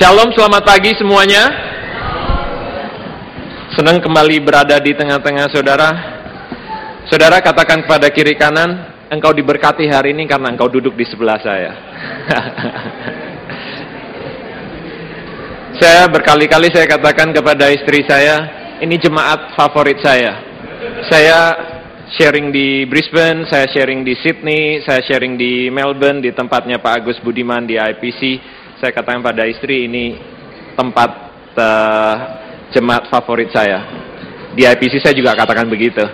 Shalom, selamat pagi semuanya. Senang kembali berada di tengah-tengah saudara. Saudara katakan kepada kiri kanan, engkau diberkati hari ini karena engkau duduk di sebelah saya. saya berkali-kali saya katakan kepada istri saya, ini jemaat favorit saya. Saya sharing di Brisbane, saya sharing di Sydney, saya sharing di Melbourne, di tempatnya Pak Agus Budiman di IPC. Saya katakan pada istri ini tempat uh, jemaat favorit saya. Di IPC saya juga katakan begitu.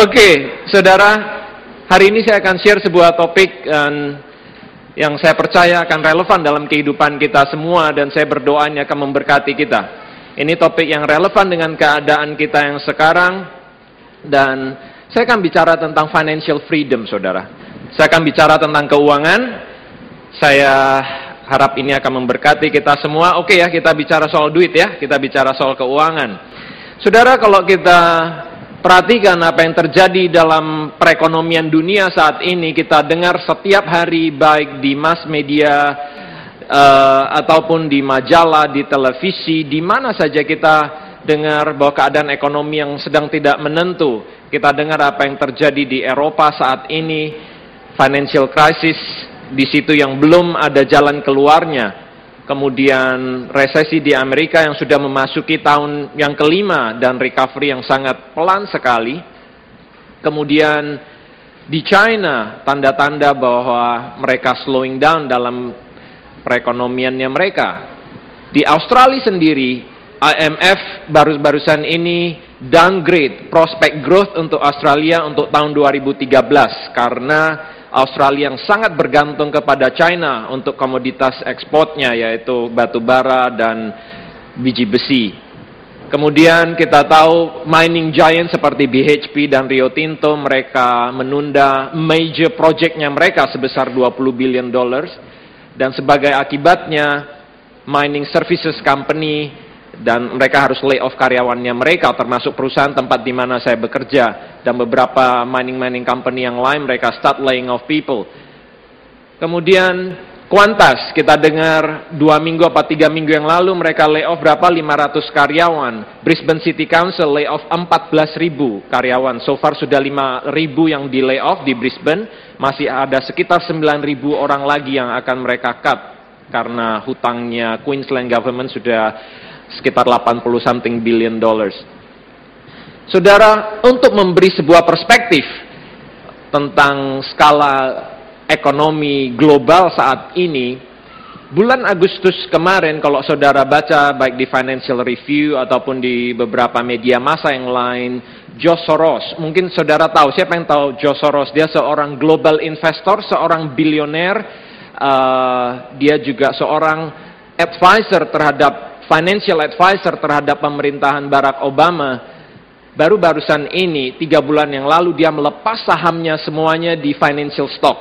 Oke, okay, saudara, hari ini saya akan share sebuah topik um, yang saya percaya akan relevan dalam kehidupan kita semua dan saya berdoanya akan memberkati kita. Ini topik yang relevan dengan keadaan kita yang sekarang, dan saya akan bicara tentang financial freedom, saudara. Saya akan bicara tentang keuangan. Saya harap ini akan memberkati kita semua. Oke ya, kita bicara soal duit ya, kita bicara soal keuangan. Saudara, kalau kita perhatikan apa yang terjadi dalam perekonomian dunia saat ini, kita dengar setiap hari baik di mass media uh, ataupun di majalah, di televisi, di mana saja kita dengar bahwa keadaan ekonomi yang sedang tidak menentu. Kita dengar apa yang terjadi di Eropa saat ini, financial crisis di situ yang belum ada jalan keluarnya. Kemudian resesi di Amerika yang sudah memasuki tahun yang kelima dan recovery yang sangat pelan sekali. Kemudian di China tanda-tanda bahwa mereka slowing down dalam perekonomiannya mereka. Di Australia sendiri IMF baru-barusan ini downgrade prospek growth untuk Australia untuk tahun 2013 karena Australia yang sangat bergantung kepada China untuk komoditas ekspornya yaitu batu bara dan biji besi. Kemudian kita tahu mining giant seperti BHP dan Rio Tinto mereka menunda major projectnya mereka sebesar 20 billion dollars dan sebagai akibatnya mining services company dan mereka harus lay off karyawannya mereka termasuk perusahaan tempat di mana saya bekerja dan beberapa mining-mining company yang lain mereka start laying off people. Kemudian Kuantas kita dengar dua minggu apa tiga minggu yang lalu mereka lay off berapa 500 karyawan. Brisbane City Council lay off 14 ribu karyawan. So far sudah 5 ribu yang di lay off di Brisbane. Masih ada sekitar 9 ribu orang lagi yang akan mereka cut karena hutangnya Queensland government sudah sekitar 80 something billion dollars. Saudara, untuk memberi sebuah perspektif tentang skala ekonomi global saat ini, bulan Agustus kemarin kalau saudara baca baik di Financial Review ataupun di beberapa media massa yang lain, Joe Soros, mungkin saudara tahu, siapa yang tahu Joe Soros? Dia seorang global investor, seorang bilioner, uh, dia juga seorang advisor terhadap financial advisor terhadap pemerintahan Barack Obama, baru barusan ini, tiga bulan yang lalu dia melepas sahamnya semuanya di financial stock.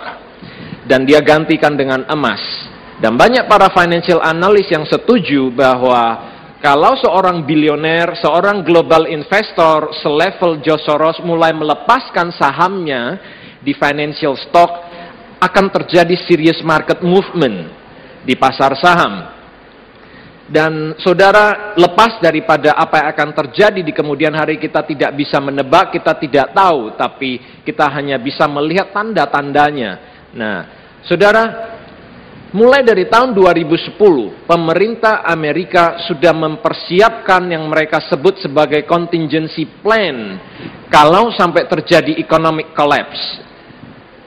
Dan dia gantikan dengan emas. Dan banyak para financial analyst yang setuju bahwa kalau seorang bilioner, seorang global investor selevel Joe Soros mulai melepaskan sahamnya di financial stock, akan terjadi serious market movement di pasar saham. Dan saudara lepas daripada apa yang akan terjadi di kemudian hari kita tidak bisa menebak, kita tidak tahu, tapi kita hanya bisa melihat tanda-tandanya. Nah, saudara, mulai dari tahun 2010, pemerintah Amerika sudah mempersiapkan yang mereka sebut sebagai contingency plan kalau sampai terjadi economic collapse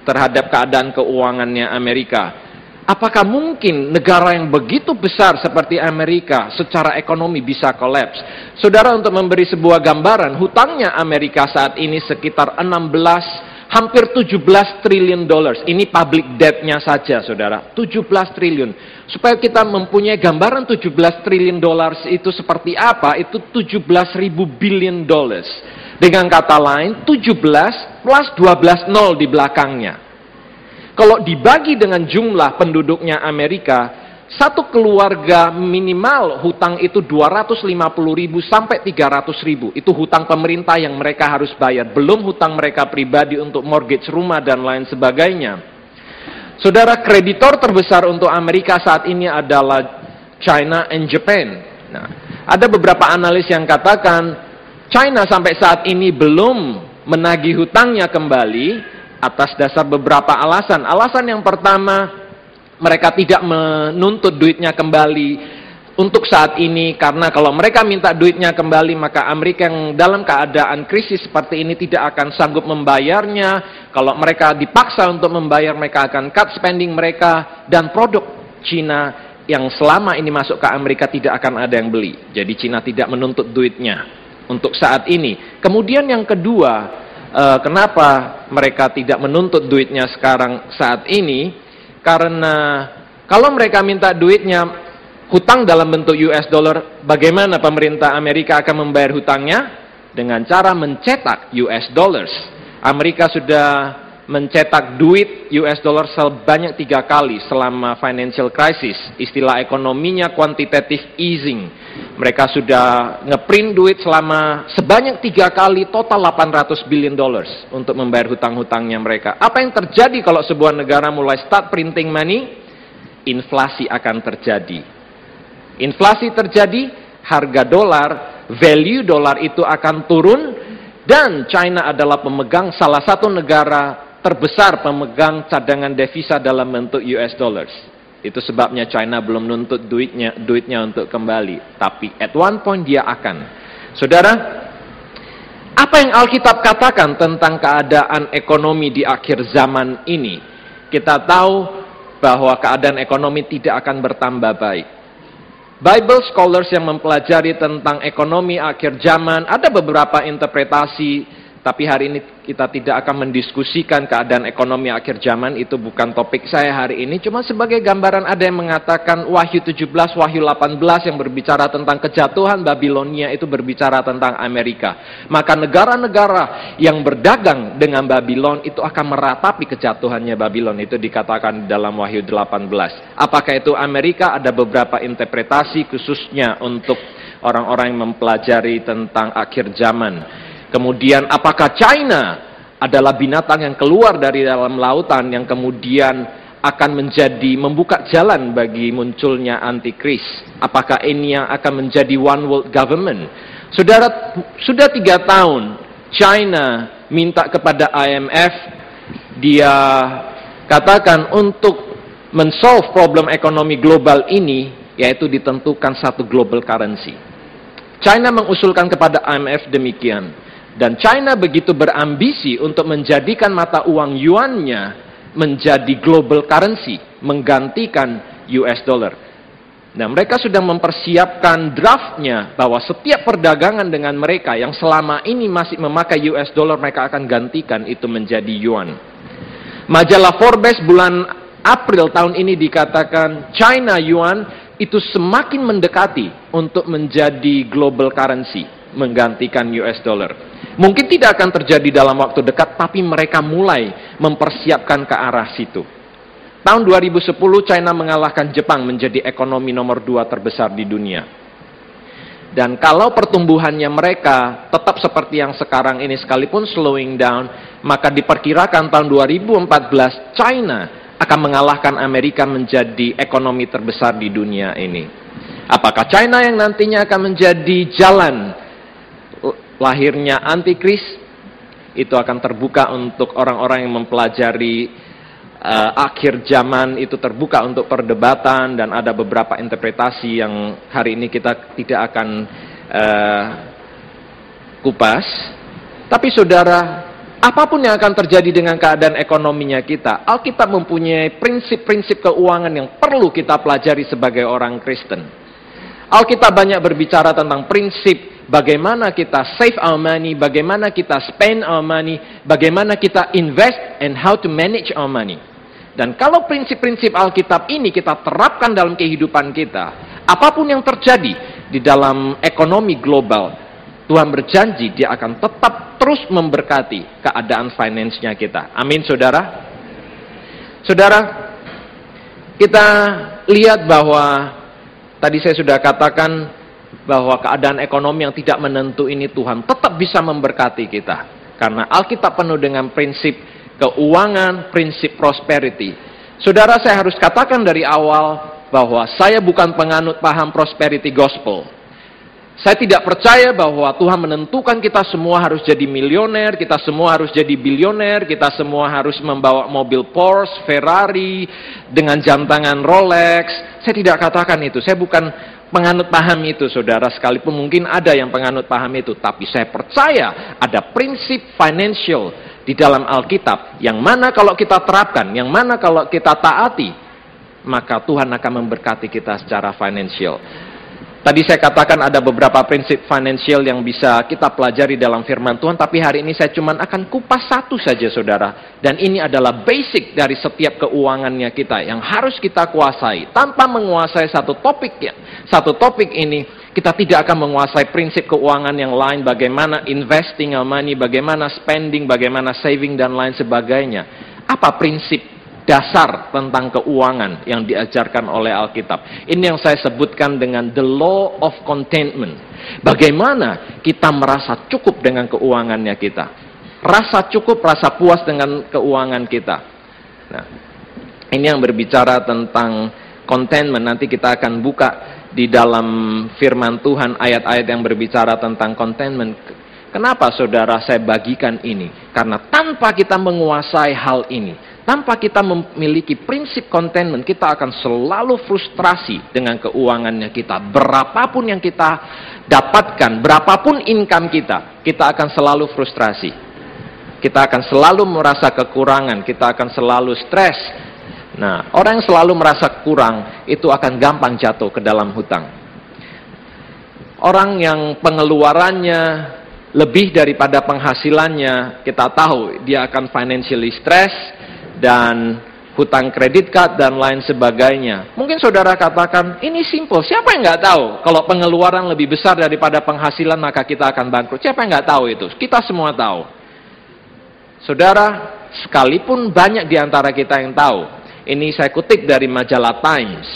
terhadap keadaan keuangannya Amerika. Apakah mungkin negara yang begitu besar seperti Amerika secara ekonomi bisa kolaps? Saudara untuk memberi sebuah gambaran, hutangnya Amerika saat ini sekitar 16 hampir 17 triliun dollars. Ini public debt-nya saja, Saudara. 17 triliun. Supaya kita mempunyai gambaran 17 triliun dollars itu seperti apa? Itu 17 ribu billion dollars. Dengan kata lain, 17 plus 12 nol di belakangnya. Kalau dibagi dengan jumlah penduduknya Amerika, satu keluarga minimal hutang itu 250 ribu sampai 300 ribu. Itu hutang pemerintah yang mereka harus bayar. Belum hutang mereka pribadi untuk mortgage rumah dan lain sebagainya. Saudara, kreditor terbesar untuk Amerika saat ini adalah China and Japan. Nah, ada beberapa analis yang katakan China sampai saat ini belum menagih hutangnya kembali atas dasar beberapa alasan. Alasan yang pertama, mereka tidak menuntut duitnya kembali untuk saat ini karena kalau mereka minta duitnya kembali maka Amerika yang dalam keadaan krisis seperti ini tidak akan sanggup membayarnya. Kalau mereka dipaksa untuk membayar mereka akan cut spending mereka dan produk Cina yang selama ini masuk ke Amerika tidak akan ada yang beli. Jadi Cina tidak menuntut duitnya untuk saat ini. Kemudian yang kedua, eh, kenapa mereka tidak menuntut duitnya sekarang saat ini? Karena kalau mereka minta duitnya hutang dalam bentuk US dollar, bagaimana pemerintah Amerika akan membayar hutangnya? Dengan cara mencetak US dollars. Amerika sudah mencetak duit US dollar sebanyak tiga kali selama financial crisis. Istilah ekonominya quantitative easing. Mereka sudah ngeprint duit selama sebanyak tiga kali total 800 billion dollars untuk membayar hutang-hutangnya mereka. Apa yang terjadi kalau sebuah negara mulai start printing money? Inflasi akan terjadi Inflasi terjadi, harga dolar, value dolar itu akan turun, dan China adalah pemegang salah satu negara terbesar pemegang cadangan devisa dalam bentuk US dollars. Itu sebabnya China belum nuntut duitnya, duitnya untuk kembali. Tapi at one point dia akan. Saudara, apa yang Alkitab katakan tentang keadaan ekonomi di akhir zaman ini? Kita tahu bahwa keadaan ekonomi tidak akan bertambah baik. Bible scholars yang mempelajari tentang ekonomi akhir zaman, ada beberapa interpretasi, tapi hari ini kita tidak akan mendiskusikan keadaan ekonomi akhir zaman, itu bukan topik saya hari ini. Cuma sebagai gambaran ada yang mengatakan Wahyu 17, Wahyu 18 yang berbicara tentang kejatuhan Babilonia itu berbicara tentang Amerika. Maka negara-negara yang berdagang dengan Babylon itu akan meratapi kejatuhannya Babylon. Itu dikatakan dalam Wahyu 18. Apakah itu Amerika? Ada beberapa interpretasi khususnya untuk orang-orang yang mempelajari tentang akhir zaman. Kemudian apakah China adalah binatang yang keluar dari dalam lautan yang kemudian akan menjadi membuka jalan bagi munculnya antikris? Apakah ini yang akan menjadi one world government? Saudara, sudah tiga tahun China minta kepada IMF, dia katakan untuk mensolve problem ekonomi global ini, yaitu ditentukan satu global currency. China mengusulkan kepada IMF demikian. Dan China begitu berambisi untuk menjadikan mata uang yuannya menjadi global currency, menggantikan US dollar. Nah, mereka sudah mempersiapkan draftnya bahwa setiap perdagangan dengan mereka yang selama ini masih memakai US dollar, mereka akan gantikan itu menjadi yuan. Majalah Forbes bulan April tahun ini dikatakan China yuan itu semakin mendekati untuk menjadi global currency, menggantikan US dollar. Mungkin tidak akan terjadi dalam waktu dekat, tapi mereka mulai mempersiapkan ke arah situ. Tahun 2010 China mengalahkan Jepang menjadi ekonomi nomor dua terbesar di dunia. Dan kalau pertumbuhannya mereka tetap seperti yang sekarang ini sekalipun slowing down, maka diperkirakan tahun 2014 China akan mengalahkan Amerika menjadi ekonomi terbesar di dunia ini. Apakah China yang nantinya akan menjadi jalan lahirnya antikris itu akan terbuka untuk orang-orang yang mempelajari uh, akhir zaman itu terbuka untuk perdebatan dan ada beberapa interpretasi yang hari ini kita tidak akan uh, kupas. Tapi saudara, apa pun yang akan terjadi dengan keadaan ekonominya kita, Alkitab mempunyai prinsip-prinsip keuangan yang perlu kita pelajari sebagai orang Kristen. Alkitab banyak berbicara tentang prinsip bagaimana kita save our money, bagaimana kita spend our money, bagaimana kita invest and how to manage our money. Dan kalau prinsip-prinsip Alkitab ini kita terapkan dalam kehidupan kita, apa pun yang terjadi di dalam ekonomi global, Tuhan berjanji dia akan tetap terus memberkati keadaan finance-nya kita. Amin, saudara. Saudara, kita lihat bahwa tadi saya sudah katakan bahwa keadaan ekonomi yang tidak menentu ini Tuhan tetap bisa memberkati kita. Karena Alkitab penuh dengan prinsip keuangan, prinsip prosperity. Saudara, saya harus katakan dari awal bahwa saya bukan penganut paham prosperity gospel. Saya tidak percaya bahwa Tuhan menentukan kita semua harus jadi milioner, kita semua harus jadi bilioner, kita semua harus membawa mobil Porsche, Ferrari, dengan jam tangan Rolex. Saya tidak katakan itu. Saya bukan penganut paham itu, saudara. Sekalipun mungkin ada yang penganut paham itu. Tapi saya percaya ada prinsip financial di dalam Alkitab. Yang mana kalau kita terapkan, yang mana kalau kita taati, maka Tuhan akan memberkati kita secara financial. Tadi saya katakan ada beberapa prinsip financial yang bisa kita pelajari dalam firman Tuhan, tapi hari ini saya cuma akan kupas satu saja saudara. Dan ini adalah basic dari setiap keuangannya kita yang harus kita kuasai. Tanpa menguasai satu topik ya, satu topik ini, kita tidak akan menguasai prinsip keuangan yang lain, bagaimana investing money, bagaimana spending, bagaimana saving, dan lain sebagainya. Apa prinsip dasar tentang keuangan yang diajarkan oleh Alkitab. Ini yang saya sebutkan dengan the law of contentment. Bagaimana kita merasa cukup dengan keuangannya kita. Rasa cukup, rasa puas dengan keuangan kita. Nah, ini yang berbicara tentang contentment. Nanti kita akan buka di dalam firman Tuhan ayat-ayat yang berbicara tentang contentment. Kenapa saudara saya bagikan ini? Karena tanpa kita menguasai hal ini, tanpa kita memiliki prinsip containment, kita akan selalu frustrasi dengan keuangannya kita. Berapapun yang kita dapatkan, berapapun income kita, kita akan selalu frustrasi. Kita akan selalu merasa kekurangan, kita akan selalu stres. Nah, orang yang selalu merasa kurang, itu akan gampang jatuh ke dalam hutang. Orang yang pengeluarannya lebih daripada penghasilannya, kita tahu dia akan financially stress, dan hutang kredit card dan lain sebagainya. Mungkin saudara katakan, ini simple. Siapa yang nggak tahu? Kalau pengeluaran lebih besar daripada penghasilan, maka kita akan bangkrut. Siapa yang nggak tahu itu? Kita semua tahu. Saudara, sekalipun banyak di antara kita yang tahu, ini saya kutip dari majalah Times.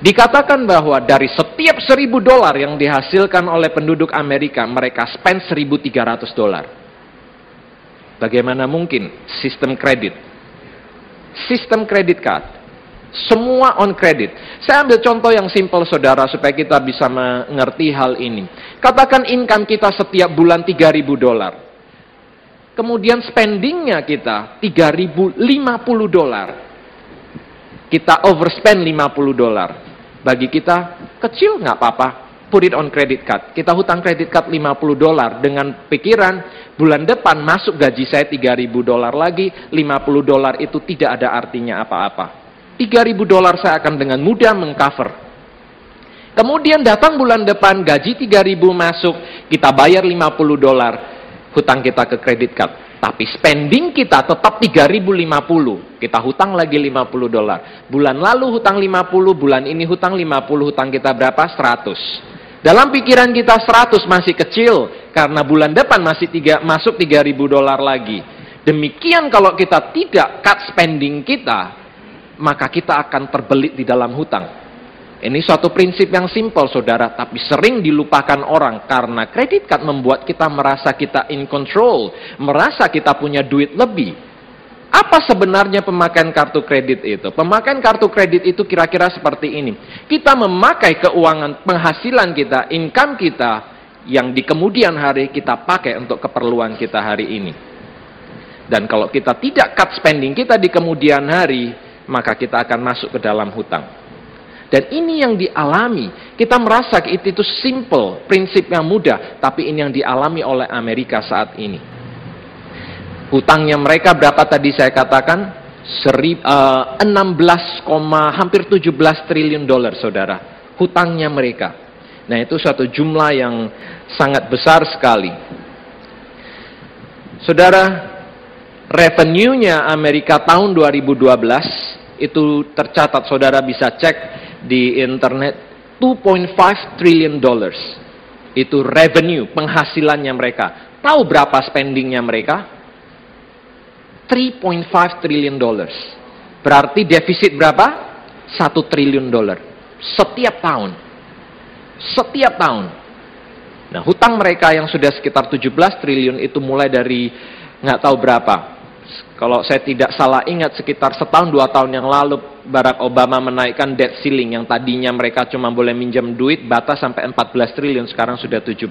Dikatakan bahwa dari setiap seribu dolar yang dihasilkan oleh penduduk Amerika, mereka spend 1.300 dolar. Bagaimana mungkin sistem kredit sistem kredit card. Semua on kredit. Saya ambil contoh yang simple saudara supaya kita bisa mengerti hal ini. Katakan income kita setiap bulan 3000 dolar. Kemudian spendingnya kita 3050 dolar. Kita overspend 50 dolar. Bagi kita kecil nggak apa-apa put it on credit card. Kita hutang credit card 50 dolar dengan pikiran bulan depan masuk gaji saya 3000 dolar lagi, 50 dolar itu tidak ada artinya apa-apa. 3000 dolar saya akan dengan mudah mengcover. Kemudian datang bulan depan gaji 3000 masuk, kita bayar 50 dolar hutang kita ke credit card. Tapi spending kita tetap 3050. Kita hutang lagi 50 dolar. Bulan lalu hutang 50, bulan ini hutang 50, hutang kita berapa? 100. Dalam pikiran kita 100 masih kecil karena bulan depan masih tiga, masuk 3000 dolar lagi. Demikian kalau kita tidak cut spending kita, maka kita akan terbelit di dalam hutang. Ini suatu prinsip yang simpel saudara, tapi sering dilupakan orang karena kredit card membuat kita merasa kita in control, merasa kita punya duit lebih. Apa sebenarnya pemakaian kartu kredit itu? Pemakaian kartu kredit itu kira-kira seperti ini. Kita memakai keuangan penghasilan kita, income kita, yang di kemudian hari kita pakai untuk keperluan kita hari ini. Dan kalau kita tidak cut spending kita di kemudian hari, maka kita akan masuk ke dalam hutang. Dan ini yang dialami. Kita merasa itu, simple, prinsip yang mudah. Tapi ini yang dialami oleh Amerika saat ini. Hutangnya mereka berapa tadi saya katakan? Seri, uh, 16, hampir 17 triliun dolar saudara. Hutangnya mereka. Nah itu suatu jumlah yang sangat besar sekali. Saudara, revenue-nya Amerika tahun 2012 itu tercatat saudara bisa cek di internet 2.5 triliun dollars. Itu revenue, penghasilannya mereka. Tahu berapa spendingnya mereka? 3.5 triliun dollars. Berarti defisit berapa? 1 triliun dolar. Setiap tahun. Setiap tahun. Nah, hutang mereka yang sudah sekitar 17 triliun itu mulai dari nggak tahu berapa. Kalau saya tidak salah ingat sekitar setahun dua tahun yang lalu Barack Obama menaikkan debt ceiling yang tadinya mereka cuma boleh minjam duit batas sampai 14 triliun sekarang sudah 17.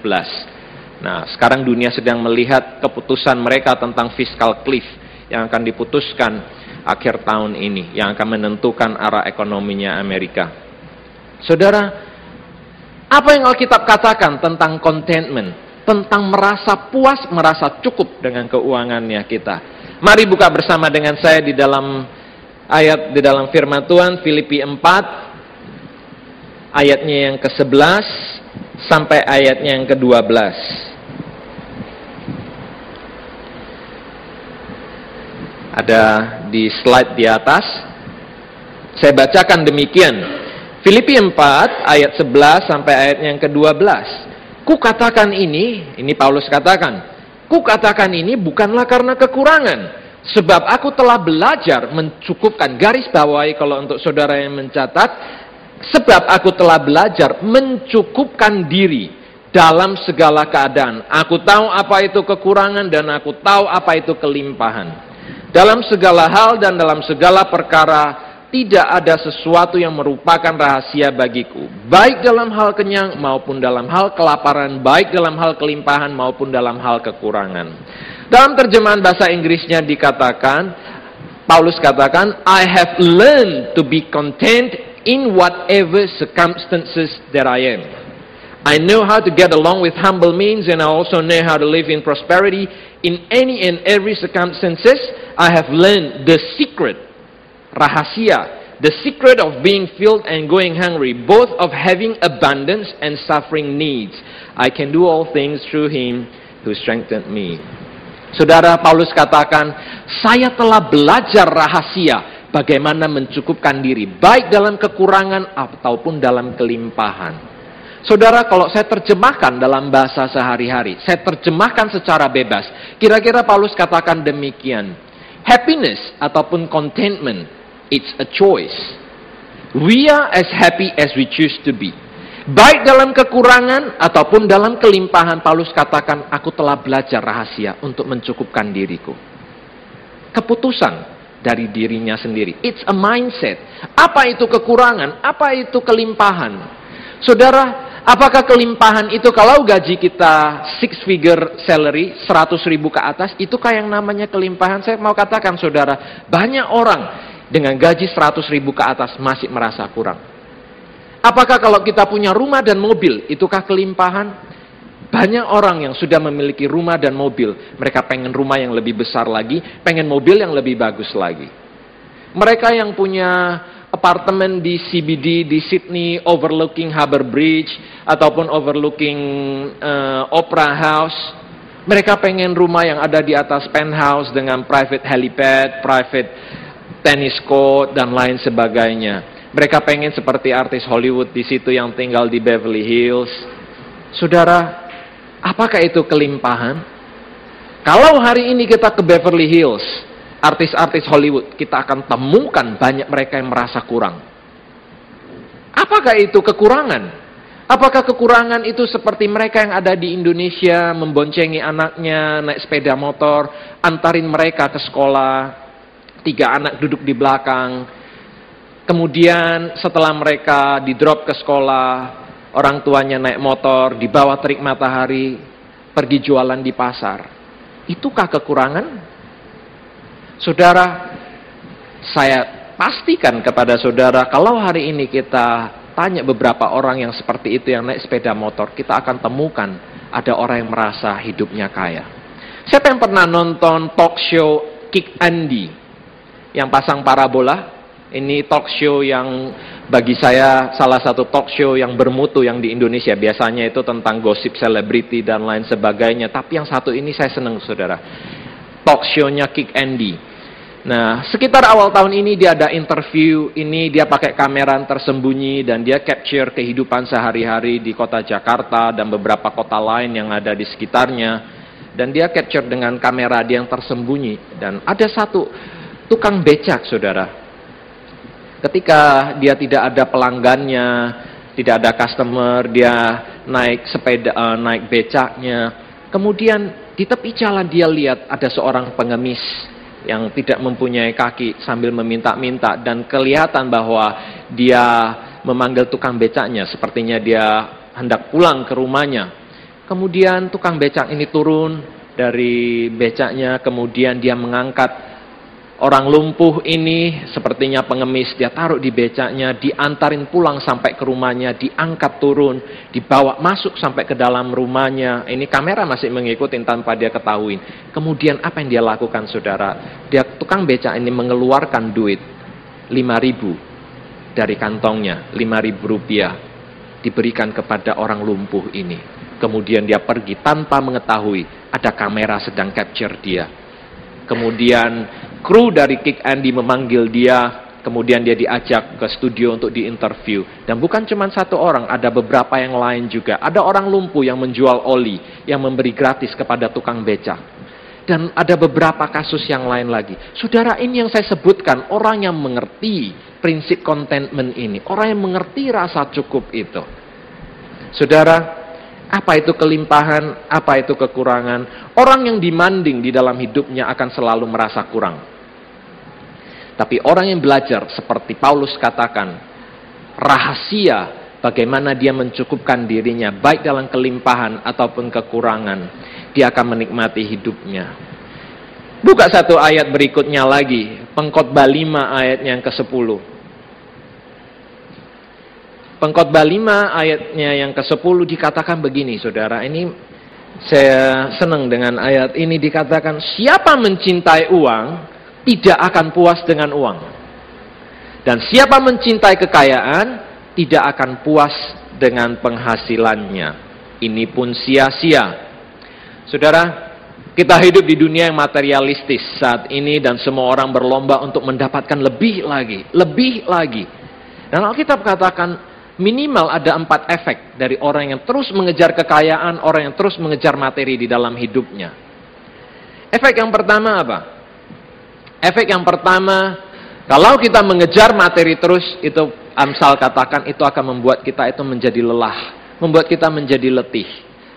Nah, sekarang dunia sedang melihat keputusan mereka tentang fiscal cliff yang akan diputuskan akhir tahun ini yang akan menentukan arah ekonominya Amerika. Saudara, apa yang Alkitab katakan tentang contentment, tentang merasa puas, merasa cukup dengan keuangannya kita? Mari buka bersama dengan saya di dalam ayat di dalam firman Tuhan Filipi 4 ayatnya yang ke-11 sampai ayatnya yang ke-12. Ada di slide di atas. Saya bacakan demikian. Filipi 4 ayat 11 sampai ayat yang ke-12. Ku katakan ini, ini Paulus katakan, Ku katakan ini bukanlah karena kekurangan, sebab aku telah belajar mencukupkan garis bawahi kalau untuk saudara yang mencatat, sebab aku telah belajar mencukupkan diri dalam segala keadaan. Aku tahu apa itu kekurangan dan aku tahu apa itu kelimpahan. Dalam segala hal dan dalam segala perkara tidak ada sesuatu yang merupakan rahasia bagiku, baik dalam hal kenyang maupun dalam hal kelaparan, baik dalam hal kelimpahan maupun dalam hal kekurangan. Dalam terjemahan bahasa Inggrisnya dikatakan, Paulus katakan, I have learned to be content in whatever circumstances that I am. I know how to get along with humble means and I also know how to live in prosperity. In any and every circumstances, I have learned the secret rahasia, the secret of being filled and going hungry, both of having abundance and suffering needs. I can do all things through him who strengthened me. Saudara Paulus katakan, saya telah belajar rahasia bagaimana mencukupkan diri, baik dalam kekurangan ataupun dalam kelimpahan. Saudara, kalau saya terjemahkan dalam bahasa sehari-hari, saya terjemahkan secara bebas. Kira-kira Paulus katakan demikian. Happiness ataupun contentment It's a choice. We are as happy as we choose to be. Baik dalam kekurangan ataupun dalam kelimpahan, Paulus katakan, aku telah belajar rahasia untuk mencukupkan diriku. Keputusan dari dirinya sendiri. It's a mindset. Apa itu kekurangan? Apa itu kelimpahan? Saudara, apakah kelimpahan itu kalau gaji kita six figure salary, 100 ribu ke atas, itu kayak yang namanya kelimpahan? Saya mau katakan saudara, banyak orang dengan gaji 100 ribu ke atas masih merasa kurang. Apakah kalau kita punya rumah dan mobil, itukah kelimpahan? Banyak orang yang sudah memiliki rumah dan mobil, mereka pengen rumah yang lebih besar lagi, pengen mobil yang lebih bagus lagi. Mereka yang punya apartemen di CBD di Sydney overlooking Harbour Bridge ataupun overlooking uh, Opera House, mereka pengen rumah yang ada di atas penthouse dengan private helipad, private tenis court, dan lain sebagainya. Mereka pengen seperti artis Hollywood di situ yang tinggal di Beverly Hills. Saudara, apakah itu kelimpahan? Kalau hari ini kita ke Beverly Hills, artis-artis Hollywood, kita akan temukan banyak mereka yang merasa kurang. Apakah itu kekurangan? Apakah kekurangan itu seperti mereka yang ada di Indonesia memboncengi anaknya naik sepeda motor, antarin mereka ke sekolah, tiga anak duduk di belakang. Kemudian setelah mereka di drop ke sekolah, orang tuanya naik motor, di bawah terik matahari, pergi jualan di pasar. Itukah kekurangan? Saudara, saya pastikan kepada saudara, kalau hari ini kita tanya beberapa orang yang seperti itu yang naik sepeda motor, kita akan temukan ada orang yang merasa hidupnya kaya. Siapa yang pernah nonton talk show Kick Andy? yang pasang parabola. Ini talk show yang bagi saya salah satu talk show yang bermutu yang di Indonesia. Biasanya itu tentang gosip selebriti dan lain sebagainya. Tapi yang satu ini saya senang saudara. Talk show-nya Kick Andy. Nah, sekitar awal tahun ini dia ada interview, ini dia pakai kamera tersembunyi dan dia capture kehidupan sehari-hari di kota Jakarta dan beberapa kota lain yang ada di sekitarnya. Dan dia capture dengan kamera dia yang tersembunyi. Dan ada satu tukang becak, saudara. Ketika dia tidak ada pelanggannya, tidak ada customer, dia naik sepeda, uh, naik becaknya. Kemudian di tepi jalan dia lihat ada seorang pengemis yang tidak mempunyai kaki sambil meminta-minta dan kelihatan bahwa dia memanggil tukang becaknya sepertinya dia hendak pulang ke rumahnya. Kemudian tukang becak ini turun dari becaknya kemudian dia mengangkat Orang lumpuh ini sepertinya pengemis, dia taruh di becaknya, diantarin pulang sampai ke rumahnya, diangkat turun, dibawa masuk sampai ke dalam rumahnya. Ini kamera masih mengikuti tanpa dia ketahui. Kemudian apa yang dia lakukan saudara? Dia tukang becak ini mengeluarkan duit 5 ribu dari kantongnya, 5 ribu rupiah diberikan kepada orang lumpuh ini. Kemudian dia pergi tanpa mengetahui ada kamera sedang capture dia. Kemudian kru dari Kick Andy memanggil dia, kemudian dia diajak ke studio untuk diinterview. Dan bukan cuma satu orang, ada beberapa yang lain juga. Ada orang lumpuh yang menjual oli, yang memberi gratis kepada tukang becak. Dan ada beberapa kasus yang lain lagi. Saudara ini yang saya sebutkan, orang yang mengerti prinsip contentment ini. Orang yang mengerti rasa cukup itu. Saudara, apa itu kelimpahan, apa itu kekurangan. Orang yang dimanding di dalam hidupnya akan selalu merasa kurang. Tapi orang yang belajar seperti Paulus katakan, rahasia bagaimana dia mencukupkan dirinya baik dalam kelimpahan ataupun kekurangan, dia akan menikmati hidupnya. Buka satu ayat berikutnya lagi, Pengkhotbah 5 ayat yang ke-10. Pengkhotbah 5 ayatnya yang ke-10 dikatakan begini, saudara. Ini saya senang dengan ayat ini dikatakan, siapa mencintai uang, tidak akan puas dengan uang. Dan siapa mencintai kekayaan, tidak akan puas dengan penghasilannya. Ini pun sia-sia. Saudara, kita hidup di dunia yang materialistis saat ini dan semua orang berlomba untuk mendapatkan lebih lagi, lebih lagi. Dan Alkitab katakan minimal ada empat efek dari orang yang terus mengejar kekayaan, orang yang terus mengejar materi di dalam hidupnya. Efek yang pertama apa? Efek yang pertama, kalau kita mengejar materi terus, itu Amsal katakan itu akan membuat kita itu menjadi lelah, membuat kita menjadi letih.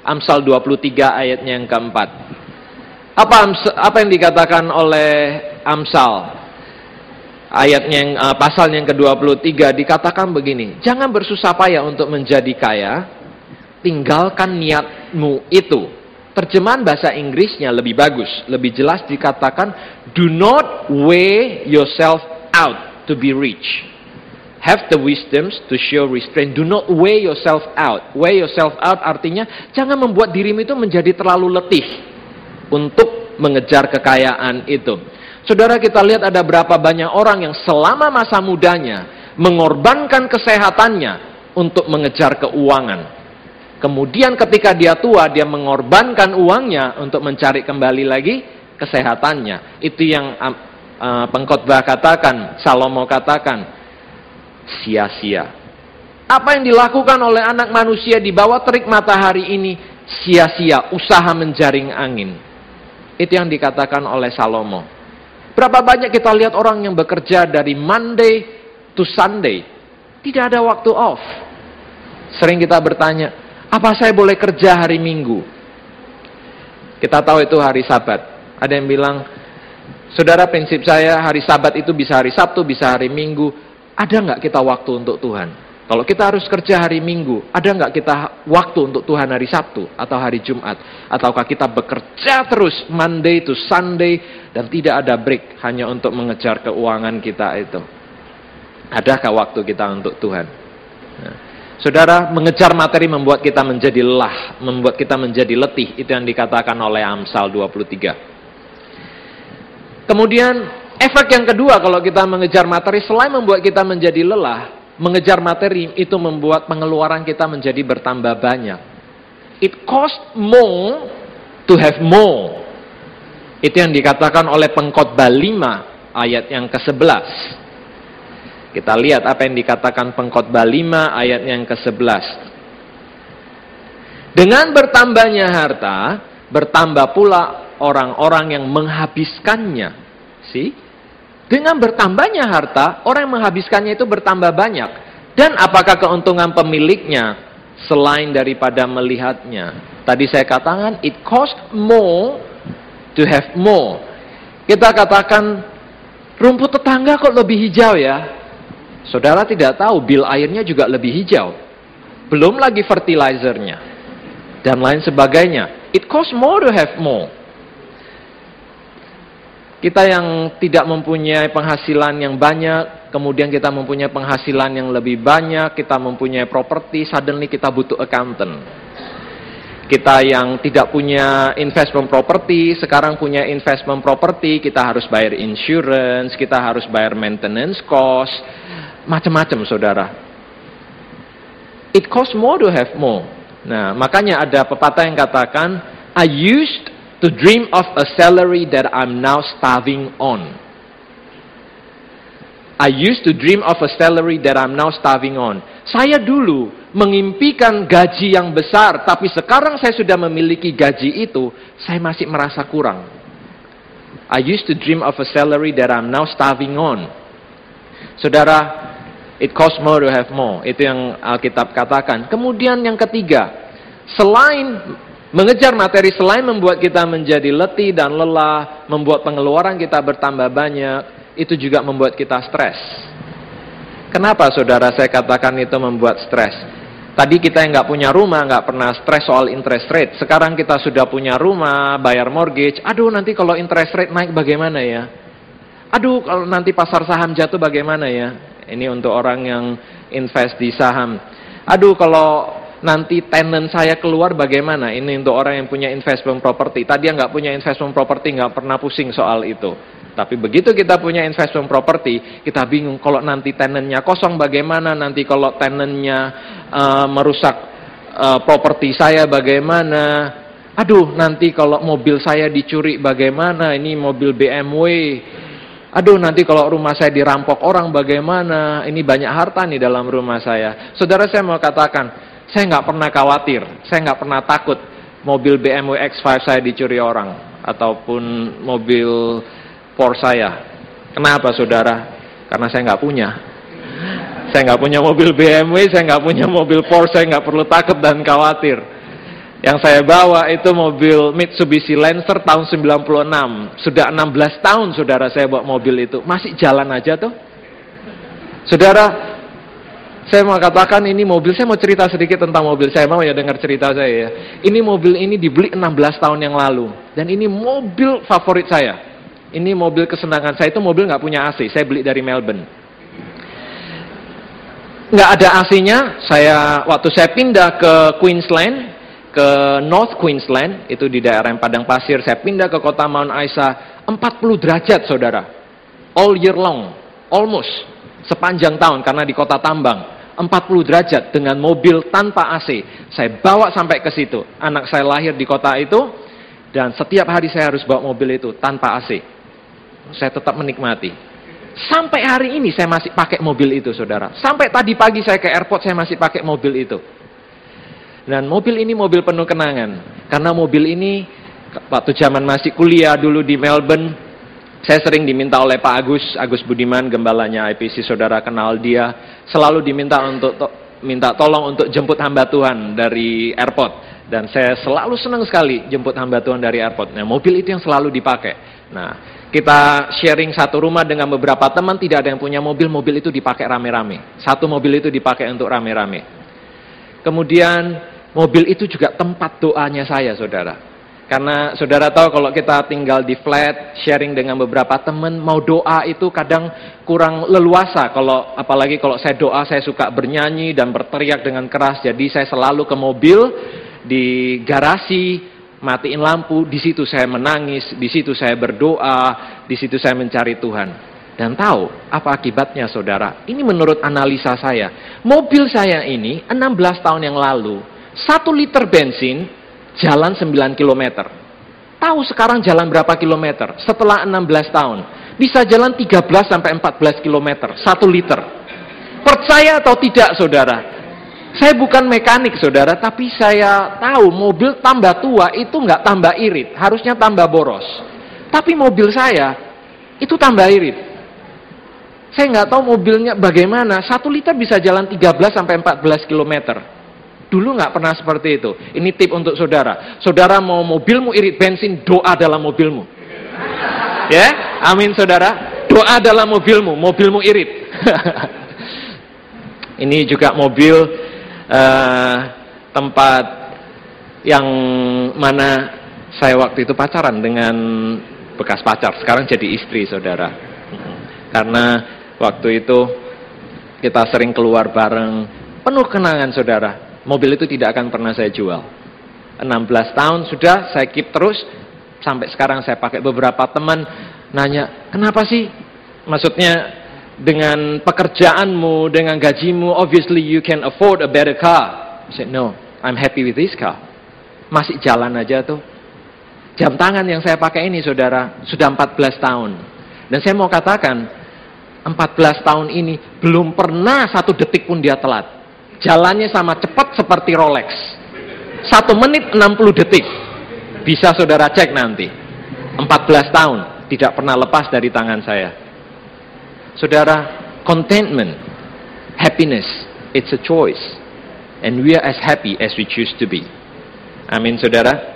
Amsal 23 ayatnya yang keempat. Apa, apa yang dikatakan oleh Amsal? Ayatnya yang uh, pasal yang ke-23 dikatakan begini, jangan bersusah payah untuk menjadi kaya, tinggalkan niatmu itu. Terjemahan bahasa Inggrisnya lebih bagus, lebih jelas dikatakan do not weigh yourself out to be rich. Have the wisdoms to show restraint. Do not weigh yourself out. Weigh yourself out artinya jangan membuat dirimu itu menjadi terlalu letih untuk mengejar kekayaan itu. Saudara kita lihat ada berapa banyak orang yang selama masa mudanya mengorbankan kesehatannya untuk mengejar keuangan. Kemudian ketika dia tua, dia mengorbankan uangnya untuk mencari kembali lagi kesehatannya. Itu yang uh, pengkhotbah katakan, Salomo katakan, sia-sia. Apa yang dilakukan oleh anak manusia di bawah terik matahari ini, sia-sia, usaha menjaring angin. Itu yang dikatakan oleh Salomo. Berapa banyak kita lihat orang yang bekerja dari Monday to Sunday. Tidak ada waktu off. Sering kita bertanya, apa saya boleh kerja hari Minggu? Kita tahu itu hari Sabat. Ada yang bilang, saudara prinsip saya hari Sabat itu bisa hari Sabtu, bisa hari Minggu. Ada nggak kita waktu untuk Tuhan? Kalau kita harus kerja hari Minggu, ada nggak kita waktu untuk Tuhan hari Sabtu atau hari Jumat? Ataukah kita bekerja terus Monday to Sunday dan tidak ada break hanya untuk mengejar keuangan kita itu. Adakah waktu kita untuk Tuhan? Nah, saudara, mengejar materi membuat kita menjadi lelah, membuat kita menjadi letih. Itu yang dikatakan oleh Amsal 23. Kemudian efek yang kedua kalau kita mengejar materi selain membuat kita menjadi lelah, mengejar materi itu membuat pengeluaran kita menjadi bertambah banyak. It cost more to have more. Itu yang dikatakan oleh pengkhotbah 5 ayat yang ke-11. Kita lihat apa yang dikatakan pengkhotbah 5 ayat yang ke-11. Dengan bertambahnya harta, bertambah pula orang-orang yang menghabiskannya. Si? Dengan bertambahnya harta, orang yang menghabiskannya itu bertambah banyak. Dan apakah keuntungan pemiliknya selain daripada melihatnya? Tadi saya katakan, it cost more to have more. Kita katakan, rumput tetangga kok lebih hijau ya? Saudara tidak tahu bil airnya juga lebih hijau. Belum lagi fertilizernya. Dan lain sebagainya. It costs more to have more. Kita yang tidak mempunyai penghasilan yang banyak, kemudian kita mempunyai penghasilan yang lebih banyak, kita mempunyai properti, suddenly kita butuh accountant. Kita yang tidak punya investment property, sekarang punya investment property, kita harus bayar insurance, kita harus bayar maintenance cost, macam-macam saudara. It costs more to have more. Nah, makanya ada pepatah yang katakan, I used to dream of a salary that I'm now starving on. I used to dream of a salary that I'm now starving on. Saya dulu mengimpikan gaji yang besar, tapi sekarang saya sudah memiliki gaji itu, saya masih merasa kurang. I used to dream of a salary that I'm now starving on. Saudara, It costs more to have more. Itu yang Alkitab katakan. Kemudian yang ketiga, selain mengejar materi, selain membuat kita menjadi letih dan lelah, membuat pengeluaran kita bertambah banyak, itu juga membuat kita stres. Kenapa saudara saya katakan itu membuat stres? Tadi kita yang nggak punya rumah, nggak pernah stres soal interest rate. Sekarang kita sudah punya rumah, bayar mortgage. Aduh nanti kalau interest rate naik bagaimana ya? Aduh kalau nanti pasar saham jatuh bagaimana ya? Ini untuk orang yang invest di saham. Aduh kalau nanti tenant saya keluar bagaimana? Ini untuk orang yang punya investment property. Tadi yang nggak punya investment property nggak pernah pusing soal itu. Tapi begitu kita punya investment property, kita bingung kalau nanti tenantnya kosong bagaimana, nanti kalau tenantnya uh, merusak uh, properti saya bagaimana. Aduh, nanti kalau mobil saya dicuri bagaimana? Ini mobil BMW Aduh nanti kalau rumah saya dirampok orang bagaimana? Ini banyak harta nih dalam rumah saya. Saudara saya mau katakan, saya nggak pernah khawatir, saya nggak pernah takut mobil BMW X5 saya dicuri orang ataupun mobil Porsche saya. Kenapa saudara? Karena saya nggak punya. Saya nggak punya mobil BMW, saya nggak punya mobil Porsche, saya nggak perlu takut dan khawatir. Yang saya bawa itu mobil Mitsubishi Lancer tahun 96. Sudah 16 tahun saudara saya bawa mobil itu. Masih jalan aja tuh. Saudara, saya mau katakan ini mobil, saya mau cerita sedikit tentang mobil. Saya mau ya dengar cerita saya ya. Ini mobil ini dibeli 16 tahun yang lalu. Dan ini mobil favorit saya. Ini mobil kesenangan saya itu mobil nggak punya AC. Saya beli dari Melbourne. Nggak ada AC-nya. Saya waktu saya pindah ke Queensland, ke North Queensland, itu di daerah yang padang pasir, saya pindah ke kota Mount Isa, 40 derajat saudara. All year long, almost, sepanjang tahun karena di kota tambang. 40 derajat dengan mobil tanpa AC. Saya bawa sampai ke situ. Anak saya lahir di kota itu, dan setiap hari saya harus bawa mobil itu tanpa AC. Saya tetap menikmati. Sampai hari ini saya masih pakai mobil itu, saudara. Sampai tadi pagi saya ke airport, saya masih pakai mobil itu. Dan mobil ini mobil penuh kenangan. Karena mobil ini waktu zaman masih kuliah dulu di Melbourne, saya sering diminta oleh Pak Agus, Agus Budiman, gembalanya IPC, saudara kenal dia, selalu diminta untuk to minta tolong untuk jemput hamba Tuhan dari airport. Dan saya selalu senang sekali jemput hamba Tuhan dari airport. Nah, mobil itu yang selalu dipakai. Nah, kita sharing satu rumah dengan beberapa teman, tidak ada yang punya mobil, mobil itu dipakai rame-rame. Satu mobil itu dipakai untuk rame-rame. Kemudian Mobil itu juga tempat doanya saya, saudara. Karena saudara tahu kalau kita tinggal di flat, sharing dengan beberapa teman, mau doa itu kadang kurang leluasa. Kalau apalagi kalau saya doa, saya suka bernyanyi dan berteriak dengan keras. Jadi saya selalu ke mobil di garasi, matiin lampu, di situ saya menangis, di situ saya berdoa, di situ saya mencari Tuhan. Dan tahu apa akibatnya saudara? Ini menurut analisa saya. Mobil saya ini 16 tahun yang lalu satu liter bensin jalan 9 km. Tahu sekarang jalan berapa kilometer? Setelah 16 tahun. Bisa jalan 13 sampai 14 km, satu liter. Percaya atau tidak saudara? Saya bukan mekanik saudara, tapi saya tahu mobil tambah tua itu nggak tambah irit, harusnya tambah boros. Tapi mobil saya itu tambah irit. Saya nggak tahu mobilnya bagaimana, satu liter bisa jalan 13 sampai 14 kilometer. Dulu nggak pernah seperti itu. Ini tip untuk saudara. Saudara mau mobilmu irit bensin, doa dalam mobilmu. Ya, amin saudara. Doa adalah mobilmu, mobilmu irit. Ini juga mobil uh, tempat yang mana saya waktu itu pacaran dengan bekas pacar, sekarang jadi istri saudara. Karena waktu itu kita sering keluar bareng, penuh kenangan saudara. Mobil itu tidak akan pernah saya jual. 16 tahun sudah saya keep terus, sampai sekarang saya pakai beberapa teman nanya, kenapa sih? Maksudnya dengan pekerjaanmu, dengan gajimu, obviously you can afford a better car. I said, no, I'm happy with this car. Masih jalan aja tuh. Jam tangan yang saya pakai ini saudara, sudah 14 tahun. Dan saya mau katakan, 14 tahun ini belum pernah satu detik pun dia telat. Jalannya sama cepat seperti Rolex. Satu menit 60 detik. Bisa saudara cek nanti. 14 tahun tidak pernah lepas dari tangan saya. Saudara, contentment, happiness, it's a choice. And we are as happy as we choose to be. Amin saudara.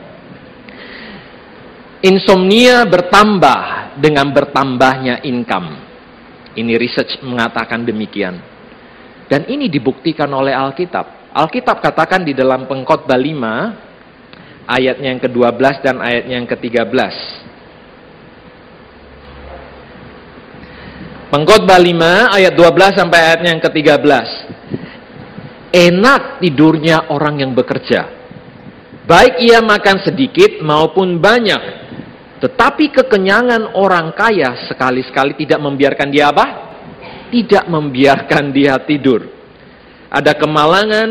Insomnia bertambah dengan bertambahnya income. Ini research mengatakan demikian. Dan ini dibuktikan oleh Alkitab. Alkitab katakan di dalam pengkhotbah 5 ayatnya yang ke-12 dan ayatnya yang ke-13. Pengkhotbah 5 ayat 12 sampai ayatnya yang ke-13. Enak tidurnya orang yang bekerja. Baik ia makan sedikit maupun banyak, tetapi kekenyangan orang kaya sekali-sekali tidak membiarkan dia apa? Tidak membiarkan dia tidur. Ada kemalangan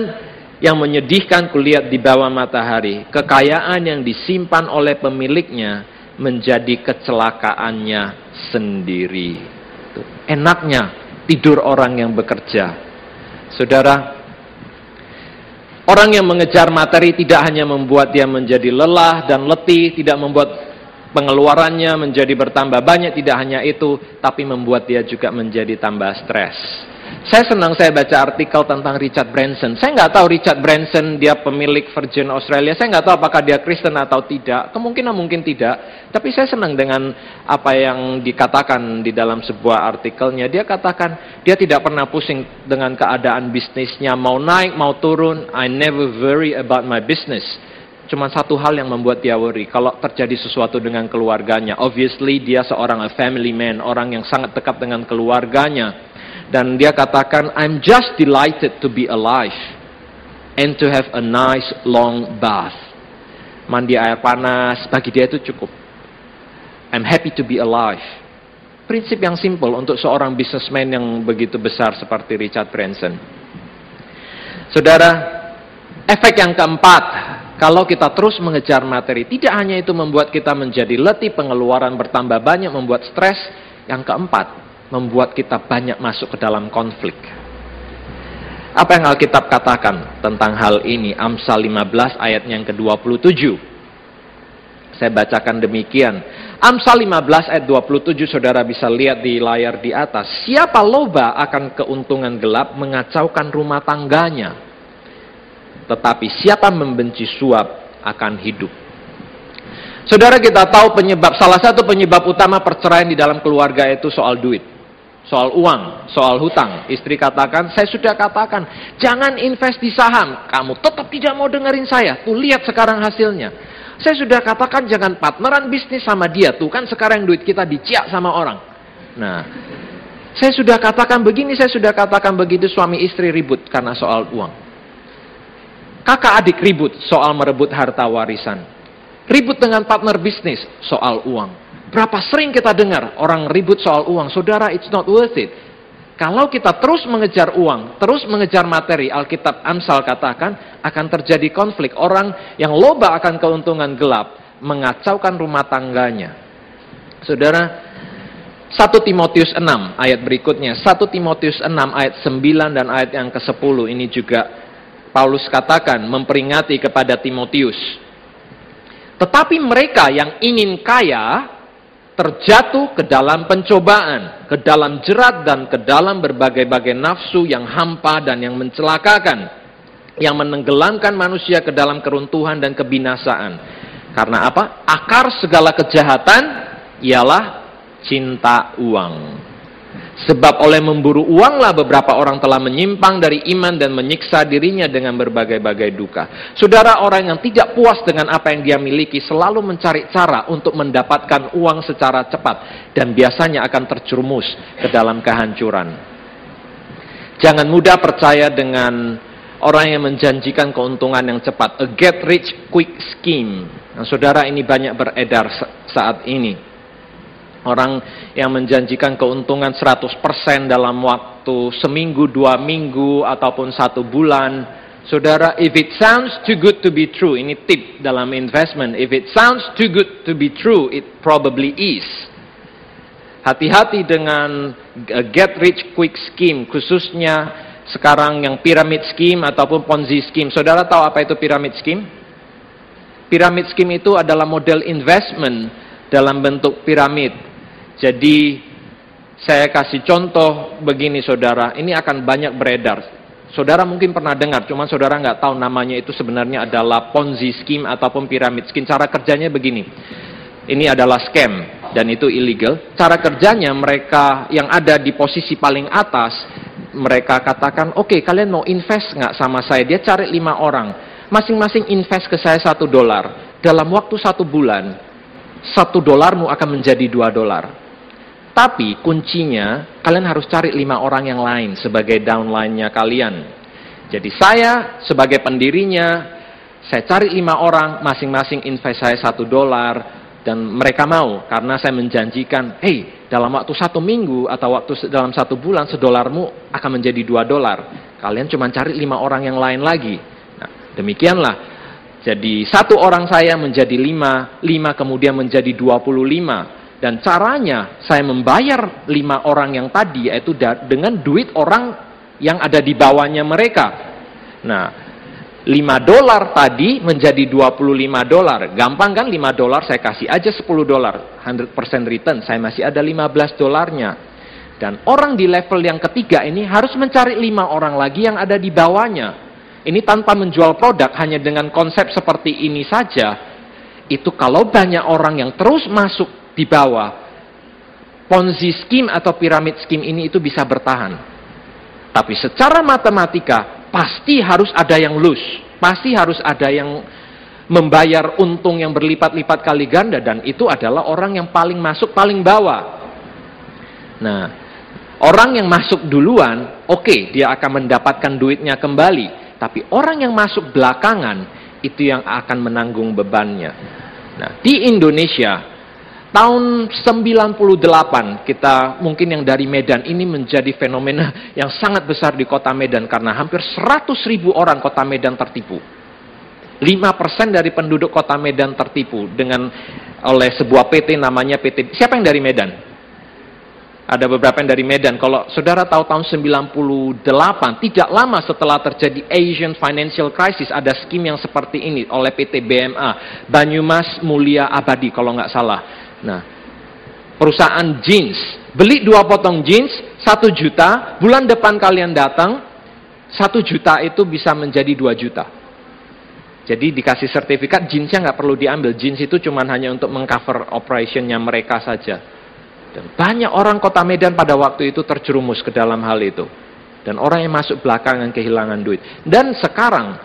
yang menyedihkan kulihat di bawah matahari. Kekayaan yang disimpan oleh pemiliknya menjadi kecelakaannya sendiri. Enaknya tidur orang yang bekerja. Saudara, orang yang mengejar materi tidak hanya membuat dia menjadi lelah dan letih, tidak membuat pengeluarannya menjadi bertambah banyak tidak hanya itu tapi membuat dia juga menjadi tambah stres. Saya senang saya baca artikel tentang Richard Branson. Saya nggak tahu Richard Branson dia pemilik Virgin Australia. Saya nggak tahu apakah dia Kristen atau tidak. Kemungkinan mungkin tidak. Tapi saya senang dengan apa yang dikatakan di dalam sebuah artikelnya. Dia katakan dia tidak pernah pusing dengan keadaan bisnisnya. Mau naik mau turun. I never worry about my business Cuma satu hal yang membuat dia worry. Kalau terjadi sesuatu dengan keluarganya. Obviously dia seorang a family man. Orang yang sangat dekat dengan keluarganya. Dan dia katakan, I'm just delighted to be alive. And to have a nice long bath. Mandi air panas, bagi dia itu cukup. I'm happy to be alive. Prinsip yang simple untuk seorang businessman yang begitu besar seperti Richard Branson. Saudara, efek yang keempat kalau kita terus mengejar materi, tidak hanya itu membuat kita menjadi letih, pengeluaran bertambah banyak, membuat stres. Yang keempat, membuat kita banyak masuk ke dalam konflik. Apa yang Alkitab katakan tentang hal ini? Amsal 15 ayat yang ke-27. Saya bacakan demikian. Amsal 15 ayat 27 saudara bisa lihat di layar di atas. Siapa loba akan keuntungan gelap mengacaukan rumah tangganya. Tetapi siapa membenci suap akan hidup. Saudara kita tahu penyebab, salah satu penyebab utama perceraian di dalam keluarga itu soal duit. Soal uang, soal hutang. Istri katakan, saya sudah katakan, jangan invest di saham. Kamu tetap tidak mau dengerin saya. Tuh lihat sekarang hasilnya. Saya sudah katakan jangan partneran bisnis sama dia. Tuh kan sekarang duit kita diciak sama orang. Nah, saya sudah katakan begini, saya sudah katakan begitu suami istri ribut karena soal uang. Kakak adik ribut soal merebut harta warisan. Ribut dengan partner bisnis soal uang. Berapa sering kita dengar orang ribut soal uang. Saudara, it's not worth it. Kalau kita terus mengejar uang, terus mengejar materi, Alkitab Amsal katakan akan terjadi konflik. Orang yang loba akan keuntungan gelap, mengacaukan rumah tangganya. Saudara, 1 Timotius 6 ayat berikutnya, 1 Timotius 6 ayat 9 dan ayat yang ke-10 ini juga Paulus katakan memperingati kepada Timotius. Tetapi mereka yang ingin kaya terjatuh ke dalam pencobaan, ke dalam jerat dan ke dalam berbagai-bagai nafsu yang hampa dan yang mencelakakan, yang menenggelamkan manusia ke dalam keruntuhan dan kebinasaan. Karena apa? Akar segala kejahatan ialah cinta uang. Sebab oleh memburu uanglah beberapa orang telah menyimpang dari iman dan menyiksa dirinya dengan berbagai-bagai duka. Saudara orang yang tidak puas dengan apa yang dia miliki selalu mencari cara untuk mendapatkan uang secara cepat dan biasanya akan terjerumus ke dalam kehancuran. Jangan mudah percaya dengan orang yang menjanjikan keuntungan yang cepat, a get rich quick scheme. Nah, saudara ini banyak beredar saat ini. Orang yang menjanjikan keuntungan 100% dalam waktu seminggu, dua minggu, ataupun satu bulan. Saudara, if it sounds too good to be true, ini tip dalam investment. If it sounds too good to be true, it probably is. Hati-hati dengan get rich quick scheme, khususnya sekarang yang pyramid scheme ataupun ponzi scheme. Saudara tahu apa itu pyramid scheme? Pyramid scheme itu adalah model investment dalam bentuk piramid jadi saya kasih contoh begini saudara, ini akan banyak beredar. Saudara mungkin pernah dengar, cuman saudara nggak tahu namanya itu sebenarnya adalah Ponzi scheme ataupun piramid scheme. Cara kerjanya begini, ini adalah scam dan itu illegal. Cara kerjanya mereka yang ada di posisi paling atas, mereka katakan, oke okay, kalian mau invest nggak sama saya? Dia cari lima orang, masing-masing invest ke saya satu dolar. Dalam waktu satu bulan, satu dolarmu akan menjadi dua dolar. Tapi kuncinya kalian harus cari lima orang yang lain sebagai downline-nya kalian. Jadi saya sebagai pendirinya, saya cari lima orang, masing-masing invest saya satu dolar, dan mereka mau karena saya menjanjikan, hey dalam waktu satu minggu atau waktu dalam satu bulan sedolarmu akan menjadi dua dolar. Kalian cuma cari lima orang yang lain lagi. Nah, demikianlah. Jadi satu orang saya menjadi lima, lima kemudian menjadi dua puluh lima dan caranya saya membayar lima orang yang tadi yaitu dengan duit orang yang ada di bawahnya mereka. Nah, 5 dolar tadi menjadi 25 dolar. Gampang kan 5 dolar saya kasih aja 10 dolar. 100% return, saya masih ada 15 dolarnya. Dan orang di level yang ketiga ini harus mencari 5 orang lagi yang ada di bawahnya. Ini tanpa menjual produk, hanya dengan konsep seperti ini saja. Itu kalau banyak orang yang terus masuk di bawah, Ponzi scheme atau piramid scheme ini itu bisa bertahan. Tapi secara matematika pasti harus ada yang lose, pasti harus ada yang membayar untung yang berlipat-lipat kali ganda dan itu adalah orang yang paling masuk paling bawah. Nah, orang yang masuk duluan, oke, okay, dia akan mendapatkan duitnya kembali, tapi orang yang masuk belakangan itu yang akan menanggung bebannya. Nah, di Indonesia Tahun 98 kita mungkin yang dari Medan ini menjadi fenomena yang sangat besar di kota Medan karena hampir 100 ribu orang kota Medan tertipu. 5% dari penduduk kota Medan tertipu dengan oleh sebuah PT namanya PT. Siapa yang dari Medan? Ada beberapa yang dari Medan. Kalau saudara tahu tahun 98, tidak lama setelah terjadi Asian Financial Crisis, ada skim yang seperti ini oleh PT BMA, Banyumas Mulia Abadi kalau nggak salah Nah, perusahaan jeans, beli dua potong jeans, satu juta, bulan depan kalian datang, satu juta itu bisa menjadi dua juta. Jadi dikasih sertifikat jeansnya nggak perlu diambil, jeans itu cuma hanya untuk mengcover operationnya mereka saja. Dan banyak orang kota Medan pada waktu itu terjerumus ke dalam hal itu. Dan orang yang masuk belakangan kehilangan duit. Dan sekarang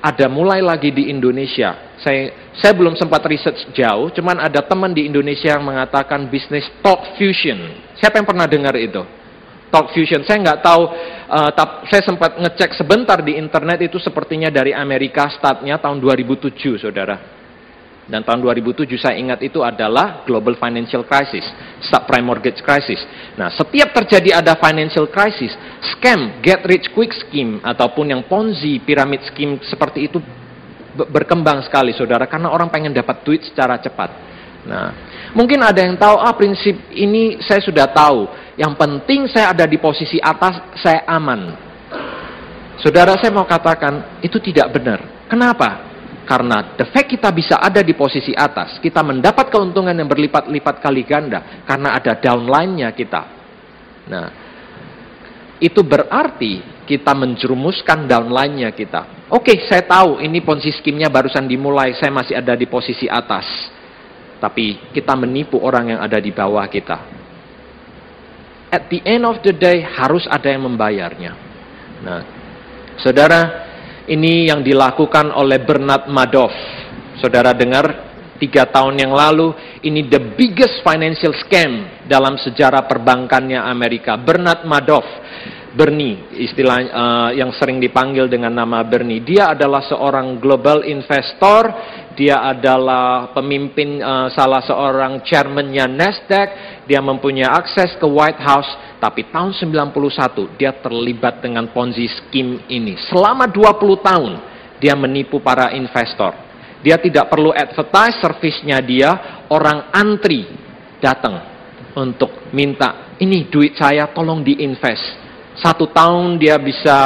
ada mulai lagi di Indonesia. Saya saya belum sempat riset jauh, cuman ada teman di Indonesia yang mengatakan bisnis talk fusion. Siapa yang pernah dengar itu? Talk fusion. Saya nggak tahu, uh, tap, saya sempat ngecek sebentar di internet itu sepertinya dari Amerika startnya tahun 2007, saudara. Dan tahun 2007 saya ingat itu adalah global financial crisis, subprime mortgage crisis. Nah, setiap terjadi ada financial crisis, scam, get rich quick scheme ataupun yang ponzi, pyramid scheme seperti itu berkembang sekali saudara karena orang pengen dapat duit secara cepat. Nah, mungkin ada yang tahu ah prinsip ini saya sudah tahu. Yang penting saya ada di posisi atas, saya aman. Saudara saya mau katakan itu tidak benar. Kenapa? Karena the fact kita bisa ada di posisi atas, kita mendapat keuntungan yang berlipat-lipat kali ganda karena ada downline-nya kita. Nah, itu berarti kita menjerumuskan downline-nya kita. Oke, saya tahu ini ponzi skimnya barusan dimulai, saya masih ada di posisi atas. Tapi kita menipu orang yang ada di bawah kita. at the end of the day harus ada yang membayarnya. Nah, saudara, ini yang dilakukan oleh Bernard Madoff. Saudara dengar tiga tahun yang lalu, ini the biggest financial scam dalam sejarah perbankannya Amerika. Bernard Madoff Bernie, istilah uh, yang sering dipanggil dengan nama Bernie. Dia adalah seorang global investor, dia adalah pemimpin uh, salah seorang chairmannya Nasdaq, dia mempunyai akses ke White House, tapi tahun 91 dia terlibat dengan Ponzi scheme ini. Selama 20 tahun dia menipu para investor. Dia tidak perlu advertise service-nya dia, orang antri datang untuk minta, ini duit saya tolong diinvest satu tahun dia bisa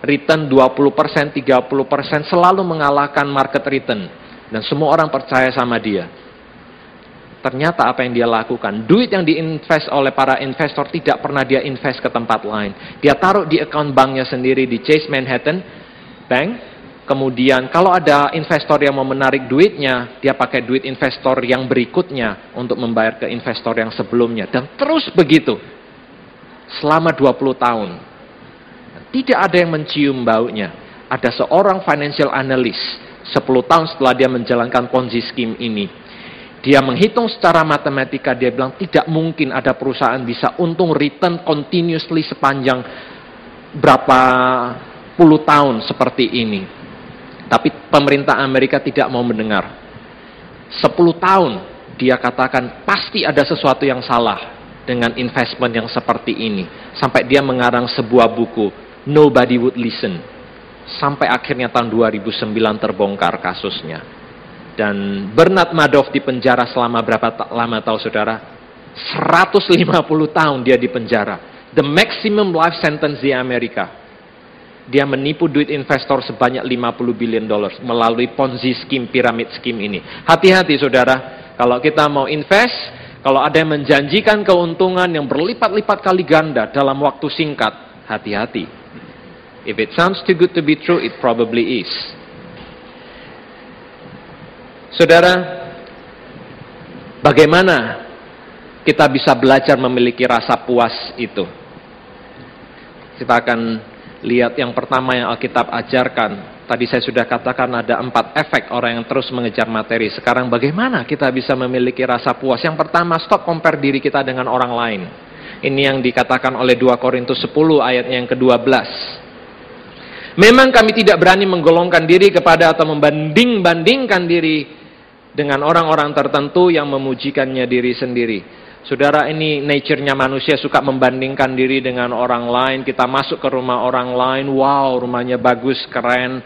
return 20%, 30%, selalu mengalahkan market return. Dan semua orang percaya sama dia. Ternyata apa yang dia lakukan, duit yang diinvest oleh para investor tidak pernah dia invest ke tempat lain. Dia taruh di account banknya sendiri di Chase Manhattan Bank. Kemudian kalau ada investor yang mau menarik duitnya, dia pakai duit investor yang berikutnya untuk membayar ke investor yang sebelumnya. Dan terus begitu selama 20 tahun. Tidak ada yang mencium baunya. Ada seorang financial analyst 10 tahun setelah dia menjalankan Ponzi scheme ini. Dia menghitung secara matematika, dia bilang tidak mungkin ada perusahaan bisa untung return continuously sepanjang berapa puluh tahun seperti ini. Tapi pemerintah Amerika tidak mau mendengar. 10 tahun dia katakan pasti ada sesuatu yang salah dengan investment yang seperti ini. Sampai dia mengarang sebuah buku, Nobody Would Listen. Sampai akhirnya tahun 2009 terbongkar kasusnya. Dan Bernard Madoff di penjara selama berapa lama tahu saudara? 150 tahun dia di penjara. The maximum life sentence di Amerika. Dia menipu duit investor sebanyak 50 billion dollars melalui Ponzi scheme, pyramid scheme ini. Hati-hati saudara, kalau kita mau invest, kalau ada yang menjanjikan keuntungan yang berlipat-lipat kali ganda dalam waktu singkat, hati-hati. If it sounds too good to be true, it probably is. Saudara, bagaimana kita bisa belajar memiliki rasa puas itu? Kita akan lihat yang pertama yang Alkitab ajarkan Tadi saya sudah katakan ada empat efek orang yang terus mengejar materi. Sekarang bagaimana kita bisa memiliki rasa puas? Yang pertama, stop compare diri kita dengan orang lain. Ini yang dikatakan oleh 2 Korintus 10 ayat yang ke-12. Memang kami tidak berani menggolongkan diri kepada atau membanding-bandingkan diri dengan orang-orang tertentu yang memujikannya diri sendiri. Saudara ini nature-nya manusia suka membandingkan diri dengan orang lain. Kita masuk ke rumah orang lain, wow rumahnya bagus, keren.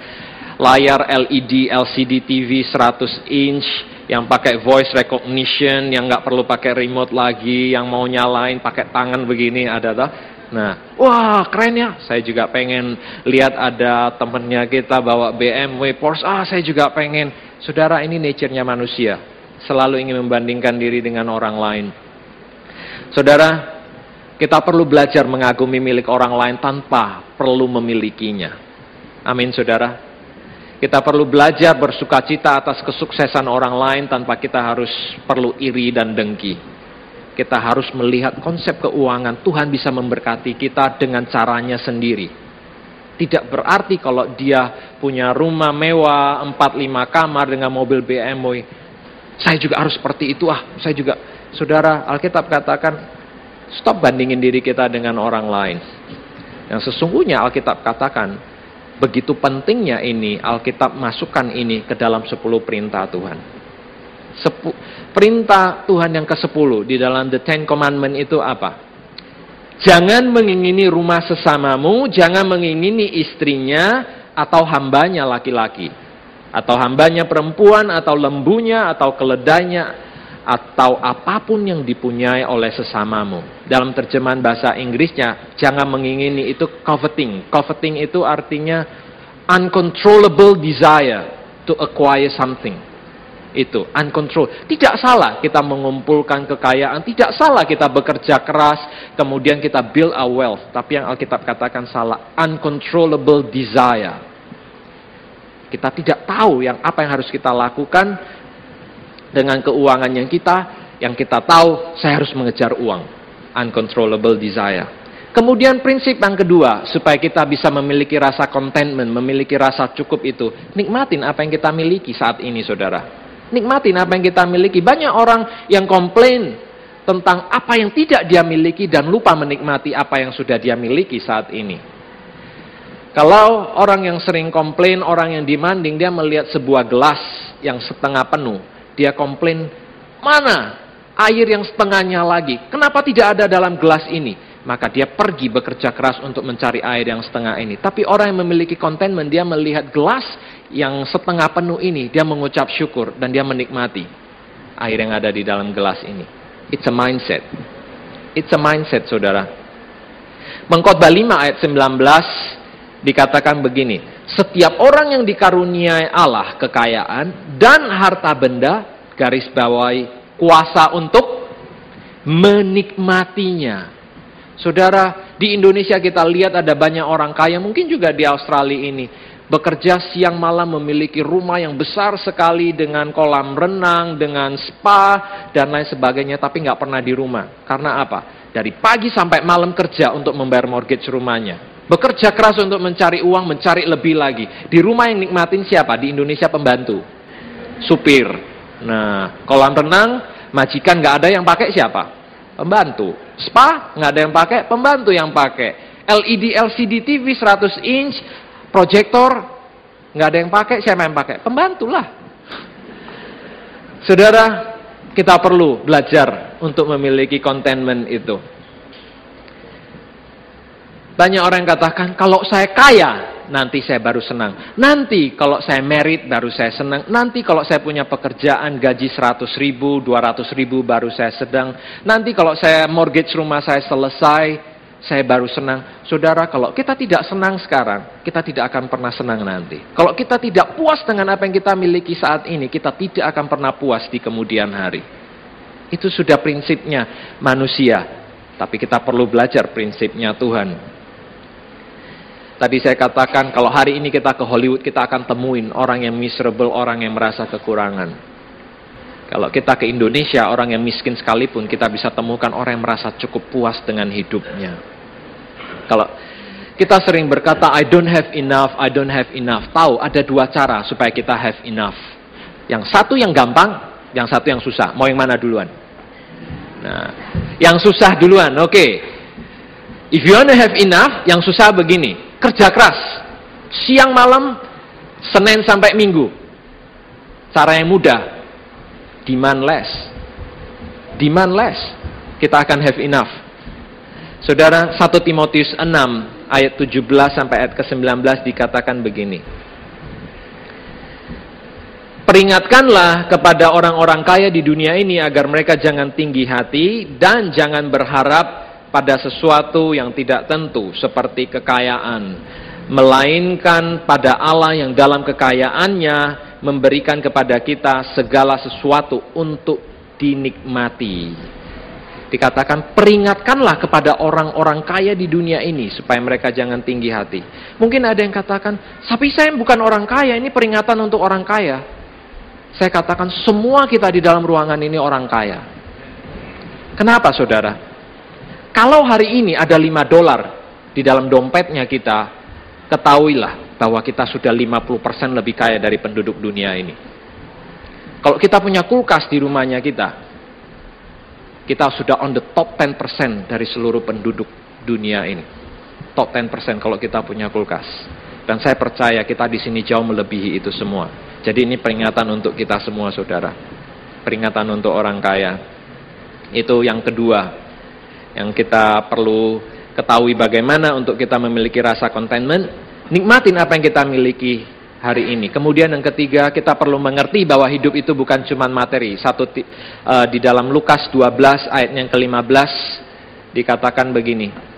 Layar LED, LCD TV 100 inch, yang pakai voice recognition, yang nggak perlu pakai remote lagi, yang mau nyalain pakai tangan begini ada tak? Nah, wah keren ya. Saya juga pengen lihat ada temennya kita bawa BMW Porsche. Ah, saya juga pengen. Saudara, ini nature-nya manusia. Selalu ingin membandingkan diri dengan orang lain. Saudara, kita perlu belajar mengagumi milik orang lain tanpa perlu memilikinya. Amin, saudara. Kita perlu belajar bersuka cita atas kesuksesan orang lain tanpa kita harus perlu iri dan dengki. Kita harus melihat konsep keuangan Tuhan bisa memberkati kita dengan caranya sendiri. Tidak berarti kalau dia punya rumah mewah, 4-5 kamar dengan mobil BMW, saya juga harus seperti itu ah, saya juga Saudara, Alkitab katakan, stop bandingin diri kita dengan orang lain. Yang sesungguhnya Alkitab katakan, begitu pentingnya ini, Alkitab masukkan ini ke dalam sepuluh perintah Tuhan. Sepu, perintah Tuhan yang ke-10 di dalam The Ten Commandment itu apa? Jangan mengingini rumah sesamamu, jangan mengingini istrinya atau hambanya laki-laki. Atau hambanya perempuan, atau lembunya, atau keledainya, atau apa pun yang dipunyai oleh sesamamu. Dalam terjemahan bahasa Inggrisnya, jangan mengingini itu coveting. Coveting itu artinya uncontrollable desire to acquire something. Itu uncontrolled. Tidak salah kita mengumpulkan kekayaan, tidak salah kita bekerja keras, kemudian kita build a wealth. Tapi yang Alkitab katakan salah, uncontrollable desire. Kita tidak tahu yang apa yang harus kita lakukan dengan keuangan yang kita, yang kita tahu saya harus mengejar uang. uncontrollable desire. Kemudian prinsip yang kedua, supaya kita bisa memiliki rasa contentment, memiliki rasa cukup itu, nikmatin apa yang kita miliki saat ini saudara. Nikmatin apa yang kita miliki. Banyak orang yang komplain tentang apa yang tidak dia miliki dan lupa menikmati apa yang sudah dia miliki saat ini. Kalau orang yang sering komplain, orang yang demanding, dia melihat sebuah gelas yang setengah penuh. Dia komplain, mana air yang setengahnya lagi? Kenapa tidak ada dalam gelas ini? maka dia pergi bekerja keras untuk mencari air yang setengah ini. Tapi orang yang memiliki contentment, dia melihat gelas yang setengah penuh ini, dia mengucap syukur dan dia menikmati air yang ada di dalam gelas ini. It's a mindset. It's a mindset, saudara. Mengkhotbah 5 ayat 19 dikatakan begini, setiap orang yang dikaruniai Allah kekayaan dan harta benda, garis bawahi kuasa untuk menikmatinya Saudara, di Indonesia kita lihat ada banyak orang kaya, mungkin juga di Australia ini, bekerja siang malam memiliki rumah yang besar sekali dengan kolam renang, dengan spa, dan lain sebagainya, tapi nggak pernah di rumah. Karena apa? Dari pagi sampai malam kerja untuk membayar mortgage rumahnya. Bekerja keras untuk mencari uang, mencari lebih lagi. Di rumah yang nikmatin siapa? Di Indonesia pembantu. Supir. Nah, kolam renang, majikan nggak ada yang pakai siapa? Pembantu. Spa nggak ada yang pakai, pembantu yang pakai. LED LCD TV 100 inch, proyektor nggak ada yang pakai, siapa yang pakai? Pembantu lah. Saudara, kita perlu belajar untuk memiliki contentment itu. Banyak orang yang katakan, kalau saya kaya, nanti saya baru senang. Nanti kalau saya merit baru saya senang. Nanti kalau saya punya pekerjaan gaji 100 ribu, 200 ribu baru saya sedang. Nanti kalau saya mortgage rumah saya selesai, saya baru senang. Saudara, kalau kita tidak senang sekarang, kita tidak akan pernah senang nanti. Kalau kita tidak puas dengan apa yang kita miliki saat ini, kita tidak akan pernah puas di kemudian hari. Itu sudah prinsipnya manusia. Tapi kita perlu belajar prinsipnya Tuhan. Tadi saya katakan kalau hari ini kita ke Hollywood kita akan temuin orang yang miserable, orang yang merasa kekurangan. Kalau kita ke Indonesia, orang yang miskin sekalipun kita bisa temukan orang yang merasa cukup puas dengan hidupnya. Kalau kita sering berkata I don't have enough, I don't have enough. Tahu ada dua cara supaya kita have enough. Yang satu yang gampang, yang satu yang susah. Mau yang mana duluan? Nah, yang susah duluan. Oke. Okay. If you want to have enough, yang susah begini kerja keras. Siang malam, Senin sampai Minggu. Cara yang mudah. Demand less. Demand less. Kita akan have enough. Saudara, 1 Timotius 6 ayat 17 sampai ayat ke-19 dikatakan begini. Peringatkanlah kepada orang-orang kaya di dunia ini agar mereka jangan tinggi hati dan jangan berharap pada sesuatu yang tidak tentu seperti kekayaan, melainkan pada Allah yang dalam kekayaannya memberikan kepada kita segala sesuatu untuk dinikmati. Dikatakan peringatkanlah kepada orang-orang kaya di dunia ini supaya mereka jangan tinggi hati. Mungkin ada yang katakan, tapi saya bukan orang kaya, ini peringatan untuk orang kaya. Saya katakan semua kita di dalam ruangan ini orang kaya. Kenapa saudara? Kalau hari ini ada 5 dolar di dalam dompetnya kita, ketahuilah bahwa kita sudah 50% lebih kaya dari penduduk dunia ini. Kalau kita punya kulkas di rumahnya kita, kita sudah on the top 10% dari seluruh penduduk dunia ini. Top 10% kalau kita punya kulkas. Dan saya percaya kita di sini jauh melebihi itu semua. Jadi ini peringatan untuk kita semua saudara. Peringatan untuk orang kaya. Itu yang kedua, yang kita perlu ketahui bagaimana untuk kita memiliki rasa contentment, nikmatin apa yang kita miliki hari ini. Kemudian yang ketiga, kita perlu mengerti bahwa hidup itu bukan cuma materi. Satu uh, di dalam Lukas 12 ayat yang ke-15 dikatakan begini.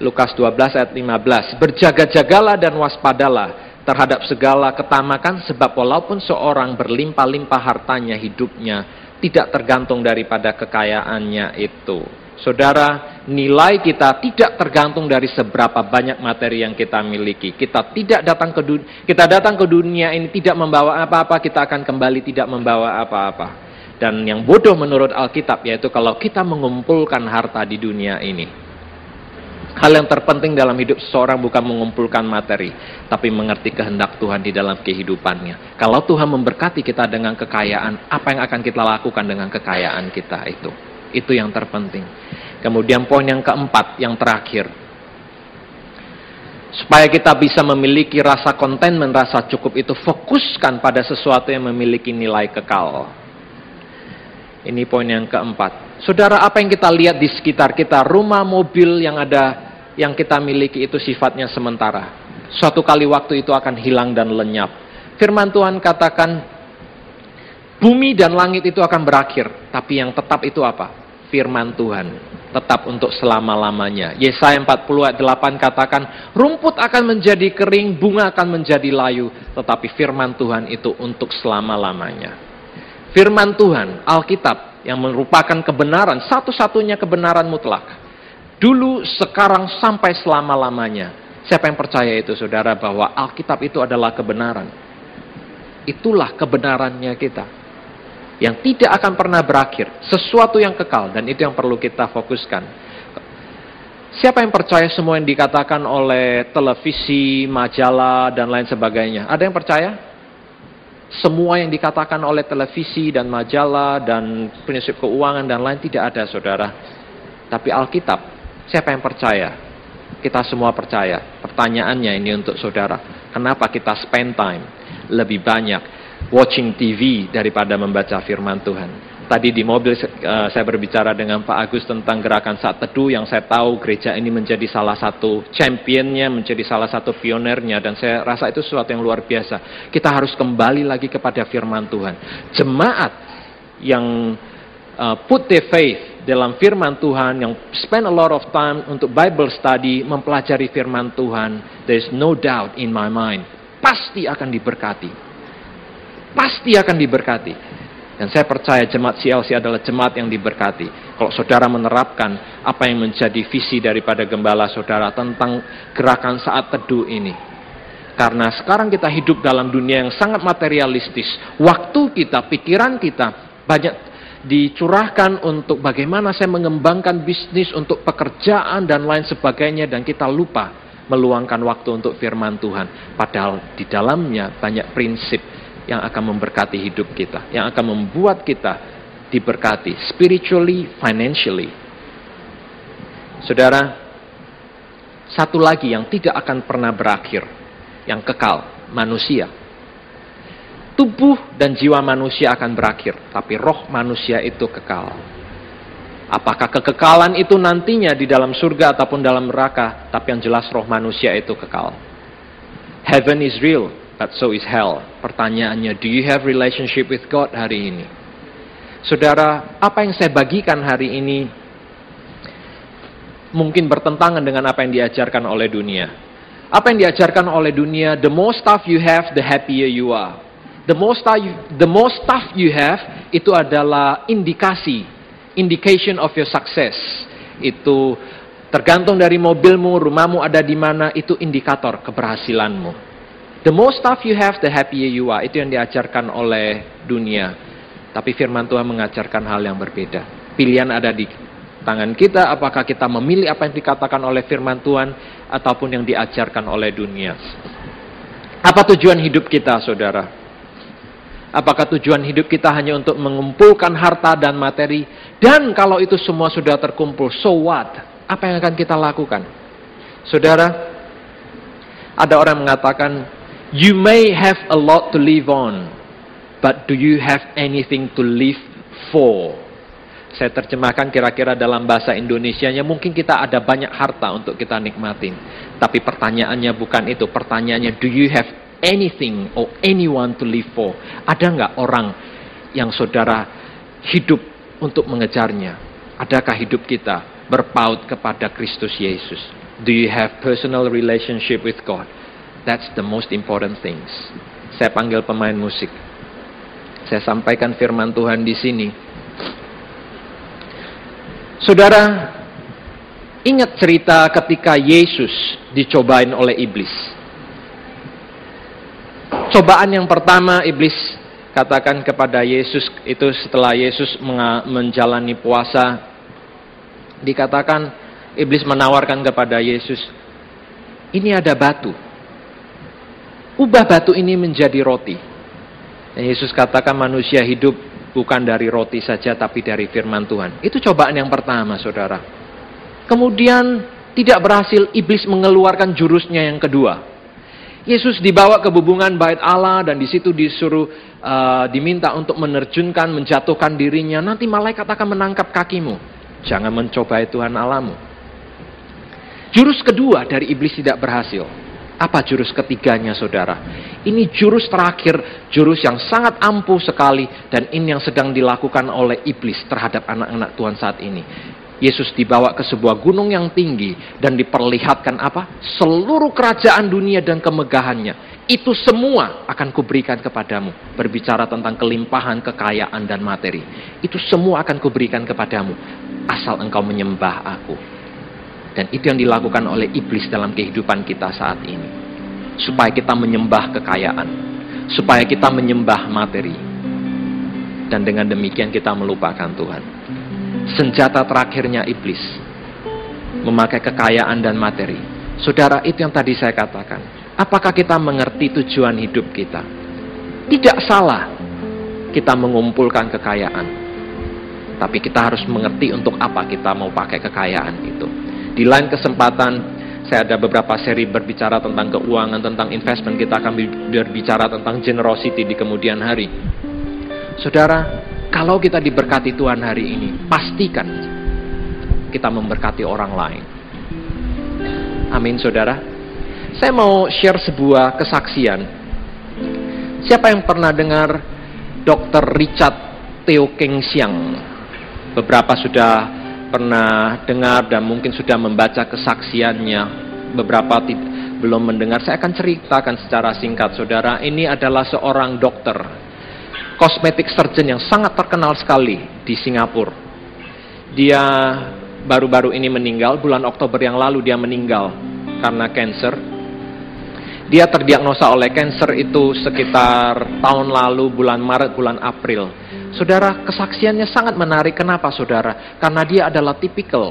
Lukas 12 ayat 15, berjaga-jagalah dan waspadalah terhadap segala ketamakan sebab walaupun seorang berlimpah-limpah hartanya hidupnya tidak tergantung daripada kekayaannya itu. Saudara, nilai kita tidak tergantung dari seberapa banyak materi yang kita miliki. Kita tidak datang ke dunia, kita datang ke dunia ini tidak membawa apa-apa, kita akan kembali tidak membawa apa-apa. Dan yang bodoh menurut Alkitab yaitu kalau kita mengumpulkan harta di dunia ini. Hal yang terpenting dalam hidup seseorang bukan mengumpulkan materi, tapi mengerti kehendak Tuhan di dalam kehidupannya. Kalau Tuhan memberkati kita dengan kekayaan, apa yang akan kita lakukan dengan kekayaan kita itu? Itu yang terpenting. Kemudian poin yang keempat, yang terakhir. Supaya kita bisa memiliki rasa konten dan rasa cukup itu, fokuskan pada sesuatu yang memiliki nilai kekal. Ini poin yang keempat. Saudara, apa yang kita lihat di sekitar kita, rumah, mobil yang ada, yang kita miliki itu sifatnya sementara. Suatu kali waktu itu akan hilang dan lenyap. Firman Tuhan katakan, bumi dan langit itu akan berakhir. Tapi yang tetap itu apa? Firman Tuhan. Tetap untuk selama-lamanya. Yesaya 48 katakan, rumput akan menjadi kering, bunga akan menjadi layu. Tetapi firman Tuhan itu untuk selama-lamanya firman Tuhan, Alkitab, yang merupakan kebenaran, satu-satunya kebenaran mutlak. Dulu, sekarang, sampai selama-lamanya. Siapa yang percaya itu, saudara, bahwa Alkitab itu adalah kebenaran? Itulah kebenarannya kita. Yang tidak akan pernah berakhir. Sesuatu yang kekal, dan itu yang perlu kita fokuskan. Siapa yang percaya semua yang dikatakan oleh televisi, majalah, dan lain sebagainya? Ada yang percaya? semua yang dikatakan oleh televisi dan majalah dan prinsip keuangan dan lain tidak ada saudara. Tapi Alkitab, siapa yang percaya? Kita semua percaya. Pertanyaannya ini untuk saudara. Kenapa kita spend time lebih banyak watching TV daripada membaca firman Tuhan? Tadi di mobil uh, saya berbicara dengan Pak Agus tentang gerakan saat teduh yang saya tahu gereja ini menjadi salah satu championnya, menjadi salah satu pionernya dan saya rasa itu sesuatu yang luar biasa. Kita harus kembali lagi kepada firman Tuhan. Jemaat yang uh, put their faith dalam firman Tuhan, yang spend a lot of time untuk Bible study, mempelajari firman Tuhan, there is no doubt in my mind, pasti akan diberkati. Pasti akan diberkati. Dan saya percaya jemaat CLC adalah jemaat yang diberkati. Kalau saudara menerapkan apa yang menjadi visi daripada gembala saudara tentang gerakan saat teduh ini. Karena sekarang kita hidup dalam dunia yang sangat materialistis. Waktu kita, pikiran kita banyak dicurahkan untuk bagaimana saya mengembangkan bisnis untuk pekerjaan dan lain sebagainya dan kita lupa meluangkan waktu untuk firman Tuhan. Padahal di dalamnya banyak prinsip yang akan memberkati hidup kita, yang akan membuat kita diberkati spiritually, financially. Saudara, satu lagi yang tidak akan pernah berakhir, yang kekal, manusia. Tubuh dan jiwa manusia akan berakhir, tapi roh manusia itu kekal. Apakah kekekalan itu nantinya di dalam surga ataupun dalam neraka, tapi yang jelas roh manusia itu kekal. Heaven is real, but so is hell. Pertanyaannya, do you have relationship with God hari ini? Saudara, apa yang saya bagikan hari ini mungkin bertentangan dengan apa yang diajarkan oleh dunia. Apa yang diajarkan oleh dunia, the more stuff you have, the happier you are. The more stuff you, the more stuff you have itu adalah indikasi, indication of your success. Itu tergantung dari mobilmu, rumahmu ada di mana, itu indikator keberhasilanmu. The more stuff you have, the happier you are. Itu yang diajarkan oleh dunia. Tapi firman Tuhan mengajarkan hal yang berbeda. Pilihan ada di tangan kita, apakah kita memilih apa yang dikatakan oleh firman Tuhan, ataupun yang diajarkan oleh dunia. Apa tujuan hidup kita, saudara? Apakah tujuan hidup kita hanya untuk mengumpulkan harta dan materi? Dan kalau itu semua sudah terkumpul, so what? Apa yang akan kita lakukan? Saudara, ada orang mengatakan, You may have a lot to live on, but do you have anything to live for? Saya terjemahkan kira-kira dalam bahasa Indonesia-nya mungkin kita ada banyak harta untuk kita nikmatin. Tapi pertanyaannya bukan itu. Pertanyaannya, do you have anything or anyone to live for? Ada nggak orang yang saudara hidup untuk mengejarnya? Adakah hidup kita berpaut kepada Kristus Yesus? Do you have personal relationship with God? That's the most important things. Saya panggil pemain musik. Saya sampaikan firman Tuhan di sini. Saudara, ingat cerita ketika Yesus dicobain oleh iblis. Cobaan yang pertama iblis katakan kepada Yesus itu setelah Yesus menjalani puasa dikatakan iblis menawarkan kepada Yesus ini ada batu ubah batu ini menjadi roti dan Yesus katakan manusia hidup bukan dari roti saja tapi dari firman Tuhan itu cobaan yang pertama saudara kemudian tidak berhasil iblis mengeluarkan jurusnya yang kedua Yesus dibawa ke bubungan bait Allah dan di situ disuruh uh, diminta untuk menerjunkan, menjatuhkan dirinya. Nanti malaikat akan menangkap kakimu. Jangan mencobai Tuhan Alamu. Jurus kedua dari iblis tidak berhasil. Apa jurus ketiganya saudara? Ini jurus terakhir, jurus yang sangat ampuh sekali dan ini yang sedang dilakukan oleh iblis terhadap anak-anak Tuhan saat ini. Yesus dibawa ke sebuah gunung yang tinggi dan diperlihatkan apa? Seluruh kerajaan dunia dan kemegahannya. Itu semua akan kuberikan kepadamu. Berbicara tentang kelimpahan, kekayaan, dan materi. Itu semua akan kuberikan kepadamu. Asal engkau menyembah aku. Dan itu yang dilakukan oleh iblis dalam kehidupan kita saat ini. Supaya kita menyembah kekayaan. Supaya kita menyembah materi. Dan dengan demikian kita melupakan Tuhan senjata terakhirnya iblis. Memakai kekayaan dan materi. Saudara, itu yang tadi saya katakan. Apakah kita mengerti tujuan hidup kita? Tidak salah kita mengumpulkan kekayaan. Tapi kita harus mengerti untuk apa kita mau pakai kekayaan itu. Di lain kesempatan, saya ada beberapa seri berbicara tentang keuangan, tentang investment. Kita akan berbicara tentang generosity di kemudian hari. Saudara, kalau kita diberkati Tuhan hari ini, pastikan kita memberkati orang lain. Amin, saudara. Saya mau share sebuah kesaksian. Siapa yang pernah dengar Dr. Richard Teo Keng Siang? Beberapa sudah pernah dengar dan mungkin sudah membaca kesaksiannya. Beberapa belum mendengar. Saya akan ceritakan secara singkat, saudara. Ini adalah seorang dokter kosmetik surgeon yang sangat terkenal sekali di Singapura. Dia baru-baru ini meninggal, bulan Oktober yang lalu dia meninggal karena cancer. Dia terdiagnosa oleh cancer itu sekitar tahun lalu bulan Maret, bulan April. Saudara, kesaksiannya sangat menarik. Kenapa saudara? Karena dia adalah tipikal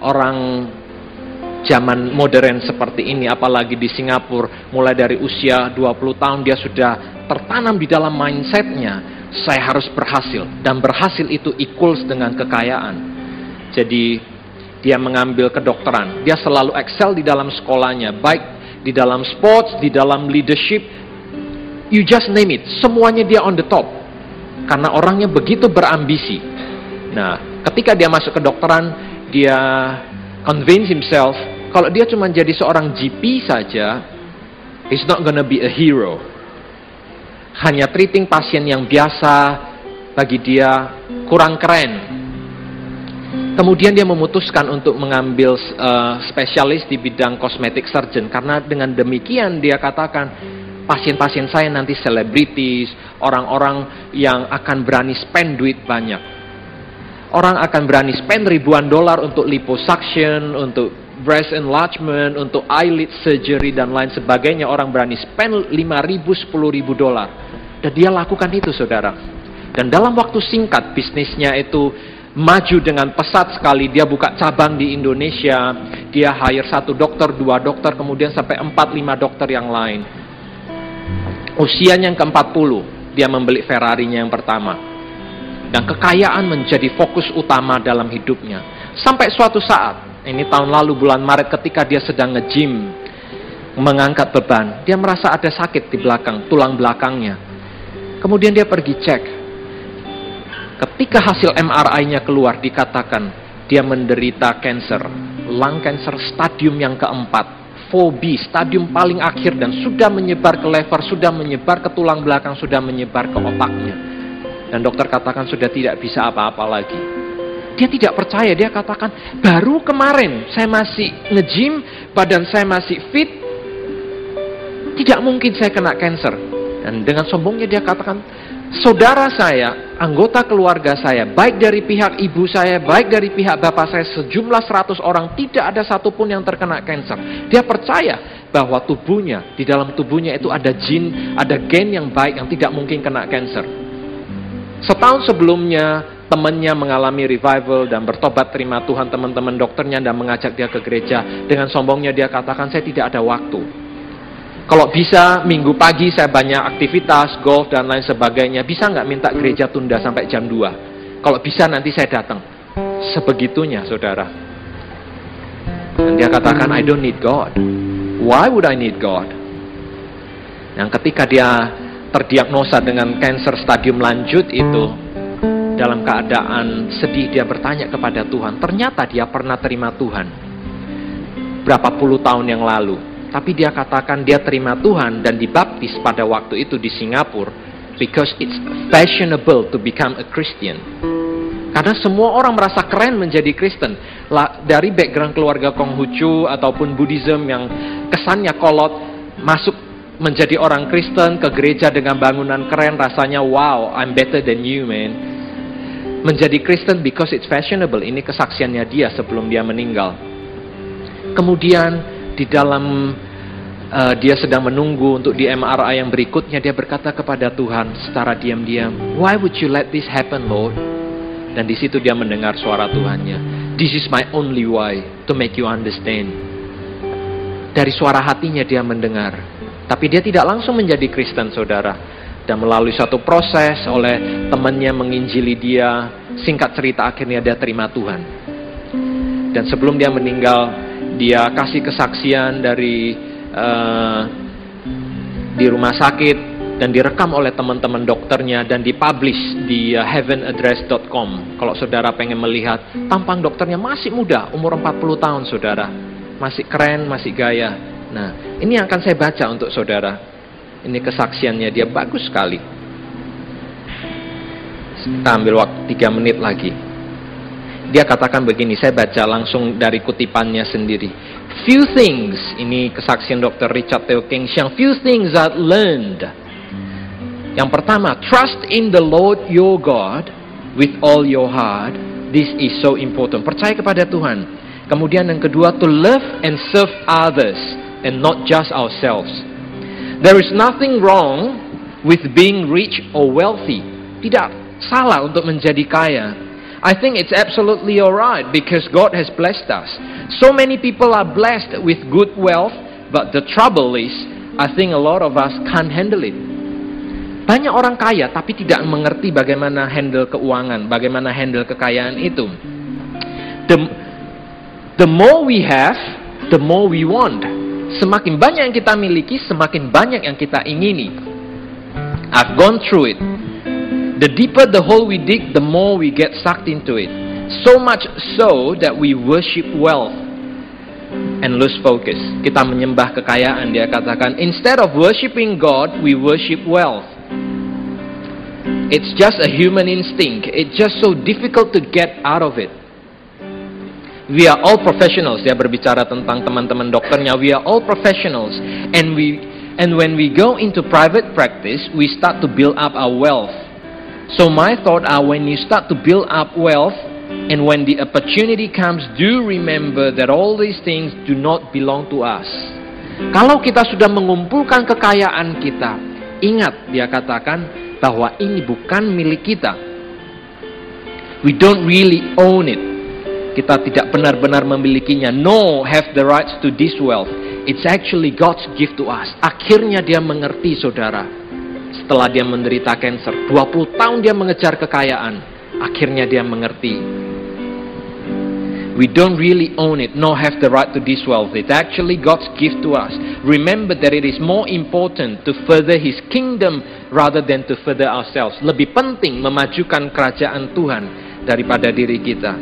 orang zaman modern seperti ini, apalagi di Singapura, mulai dari usia 20 tahun dia sudah tertanam di dalam mindsetnya, saya harus berhasil. Dan berhasil itu equals dengan kekayaan. Jadi dia mengambil kedokteran. Dia selalu excel di dalam sekolahnya, baik di dalam sports, di dalam leadership. You just name it, semuanya dia on the top. Karena orangnya begitu berambisi. Nah, ketika dia masuk kedokteran, dia convince himself kalau dia cuma jadi seorang GP saja, he's not gonna be a hero hanya treating pasien yang biasa bagi dia kurang keren. Kemudian dia memutuskan untuk mengambil uh, spesialis di bidang kosmetik surgeon karena dengan demikian dia katakan pasien-pasien saya nanti selebritis, orang-orang yang akan berani spend duit banyak. Orang akan berani spend ribuan dolar untuk liposuction, untuk breast enlargement, untuk eyelid surgery dan lain sebagainya. Orang berani spend 5 ribu, 10 ribu dolar. Dan dia lakukan itu saudara. Dan dalam waktu singkat bisnisnya itu maju dengan pesat sekali. Dia buka cabang di Indonesia. Dia hire satu dokter, dua dokter, kemudian sampai empat, lima dokter yang lain. Usianya yang ke-40, dia membeli Ferrari-nya yang pertama. Dan kekayaan menjadi fokus utama dalam hidupnya. Sampai suatu saat, ini tahun lalu bulan Maret ketika dia sedang nge-gym, mengangkat beban, dia merasa ada sakit di belakang, tulang belakangnya. Kemudian dia pergi cek. Ketika hasil MRI-nya keluar dikatakan dia menderita cancer, lung cancer stadium yang keempat. 4B, stadium paling akhir dan sudah menyebar ke lever, sudah menyebar ke tulang belakang, sudah menyebar ke otaknya. Dan dokter katakan sudah tidak bisa apa-apa lagi. Dia tidak percaya, dia katakan, baru kemarin saya masih nge-gym, badan saya masih fit, tidak mungkin saya kena cancer. Dan dengan sombongnya dia katakan, saudara saya, anggota keluarga saya, baik dari pihak ibu saya, baik dari pihak bapak saya, sejumlah 100 orang, tidak ada satupun yang terkena kanker. Dia percaya bahwa tubuhnya, di dalam tubuhnya itu ada jin, ada gen yang baik yang tidak mungkin kena cancer. Setahun sebelumnya, temannya mengalami revival dan bertobat terima Tuhan teman-teman dokternya dan mengajak dia ke gereja. Dengan sombongnya dia katakan, saya tidak ada waktu. Kalau bisa minggu pagi saya banyak aktivitas, golf dan lain sebagainya. Bisa nggak minta gereja tunda sampai jam 2? Kalau bisa nanti saya datang. Sebegitunya saudara. Dan dia katakan, I don't need God. Why would I need God? Yang ketika dia terdiagnosa dengan cancer stadium lanjut itu, dalam keadaan sedih dia bertanya kepada Tuhan. Ternyata dia pernah terima Tuhan. Berapa puluh tahun yang lalu tapi dia katakan dia terima Tuhan dan dibaptis pada waktu itu di Singapura because it's fashionable to become a Christian. Karena semua orang merasa keren menjadi Kristen. Dari background keluarga Konghucu ataupun Buddhism yang kesannya kolot, masuk menjadi orang Kristen ke gereja dengan bangunan keren, rasanya wow, I'm better than you man. Menjadi Kristen because it's fashionable. Ini kesaksiannya dia sebelum dia meninggal. Kemudian di dalam uh, dia sedang menunggu untuk di MRI yang berikutnya dia berkata kepada Tuhan secara diam-diam, "Why would you let this happen, Lord?" Dan di situ dia mendengar suara Tuhannya, "This is my only way to make you understand." Dari suara hatinya dia mendengar, tapi dia tidak langsung menjadi Kristen, Saudara. Dan melalui satu proses oleh temannya menginjili dia, singkat cerita akhirnya dia terima Tuhan. Dan sebelum dia meninggal, dia kasih kesaksian dari uh, di rumah sakit dan direkam oleh teman-teman dokternya dan dipublish di uh, heavenaddress.com. Kalau saudara pengen melihat tampang dokternya masih muda, umur 40 tahun saudara. Masih keren, masih gaya. Nah, ini yang akan saya baca untuk saudara. Ini kesaksiannya dia bagus sekali. Kita ambil waktu 3 menit lagi. Dia katakan begini, saya baca langsung dari kutipannya sendiri. Few things, ini kesaksian Dr. Richard Theo King, yang few things that learned. Yang pertama, trust in the Lord your God with all your heart. This is so important. Percaya kepada Tuhan. Kemudian yang kedua, to love and serve others and not just ourselves. There is nothing wrong with being rich or wealthy. Tidak salah untuk menjadi kaya. I think it's absolutely alright because God has blessed us. So many people are blessed with good wealth, but the trouble is, I think a lot of us can't handle it. Banyak orang kaya tapi tidak mengerti bagaimana handle keuangan, bagaimana handle kekayaan itu. The, the more we have, the more we want. Semakin banyak yang kita miliki, semakin banyak yang kita ingini. I've gone through it. The deeper the hole we dig, the more we get sucked into it. So much so that we worship wealth and lose focus. Kita menyembah kekayaan, dia katakan. Instead of worshiping God, we worship wealth. It's just a human instinct. It's just so difficult to get out of it. We are all professionals. Dia berbicara tentang teman-teman dokternya. We are all professionals, and we and when we go into private practice, we start to build up our wealth. So my thought are when you start to build up wealth and when the opportunity comes, do remember that all these things do not belong to us. Kalau kita sudah mengumpulkan kekayaan kita, ingat dia katakan bahwa ini bukan milik kita. We don't really own it. Kita tidak benar-benar memilikinya. No have the rights to this wealth. It's actually God's gift to us. Akhirnya dia mengerti saudara setelah dia menderita cancer. 20 tahun dia mengejar kekayaan. Akhirnya dia mengerti. We don't really own it, nor have the right to this wealth. It's actually God's gift to us. Remember that it is more important to further His kingdom rather than to further ourselves. Lebih penting memajukan kerajaan Tuhan daripada diri kita.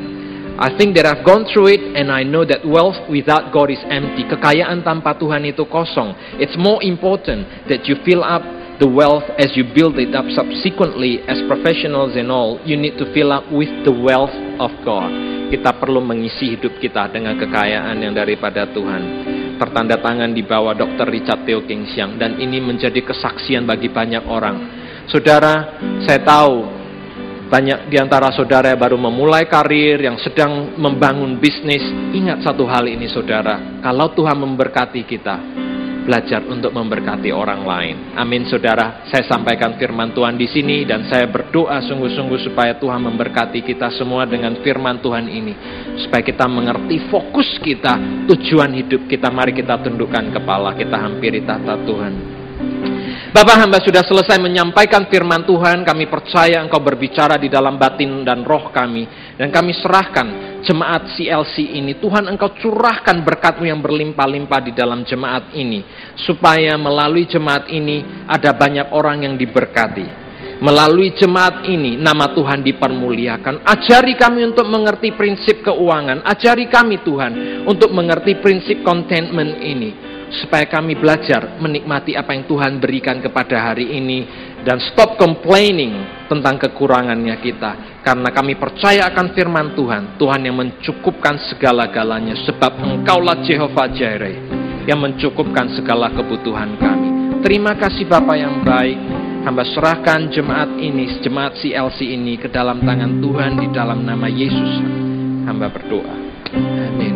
I think that I've gone through it and I know that wealth without God is empty. Kekayaan tanpa Tuhan itu kosong. It's more important that you fill up the wealth as you build it up subsequently as professionals and all, you need to fill up with the wealth of God. Kita perlu mengisi hidup kita dengan kekayaan yang daripada Tuhan. Tertanda tangan di bawah Dr. Richard Theo King Siang dan ini menjadi kesaksian bagi banyak orang. Saudara, saya tahu banyak di antara saudara yang baru memulai karir, yang sedang membangun bisnis. Ingat satu hal ini saudara, kalau Tuhan memberkati kita, belajar untuk memberkati orang lain. Amin saudara, saya sampaikan firman Tuhan di sini dan saya berdoa sungguh-sungguh supaya Tuhan memberkati kita semua dengan firman Tuhan ini. Supaya kita mengerti fokus kita, tujuan hidup kita. Mari kita tundukkan kepala, kita hampiri tata Tuhan. Bapak hamba sudah selesai menyampaikan firman Tuhan, kami percaya engkau berbicara di dalam batin dan roh kami. Dan kami serahkan jemaat CLC ini. Tuhan engkau curahkan berkatmu yang berlimpah-limpah di dalam jemaat ini. Supaya melalui jemaat ini ada banyak orang yang diberkati. Melalui jemaat ini nama Tuhan dipermuliakan. Ajari kami untuk mengerti prinsip keuangan. Ajari kami Tuhan untuk mengerti prinsip contentment ini supaya kami belajar menikmati apa yang Tuhan berikan kepada hari ini dan stop complaining tentang kekurangannya kita. Karena kami percaya akan firman Tuhan. Tuhan yang mencukupkan segala-galanya sebab engkaulah Jehovah Jireh yang mencukupkan segala kebutuhan kami. Terima kasih Bapak yang baik. Hamba serahkan jemaat ini jemaat CLC ini ke dalam tangan Tuhan di dalam nama Yesus. Hamba berdoa. Amin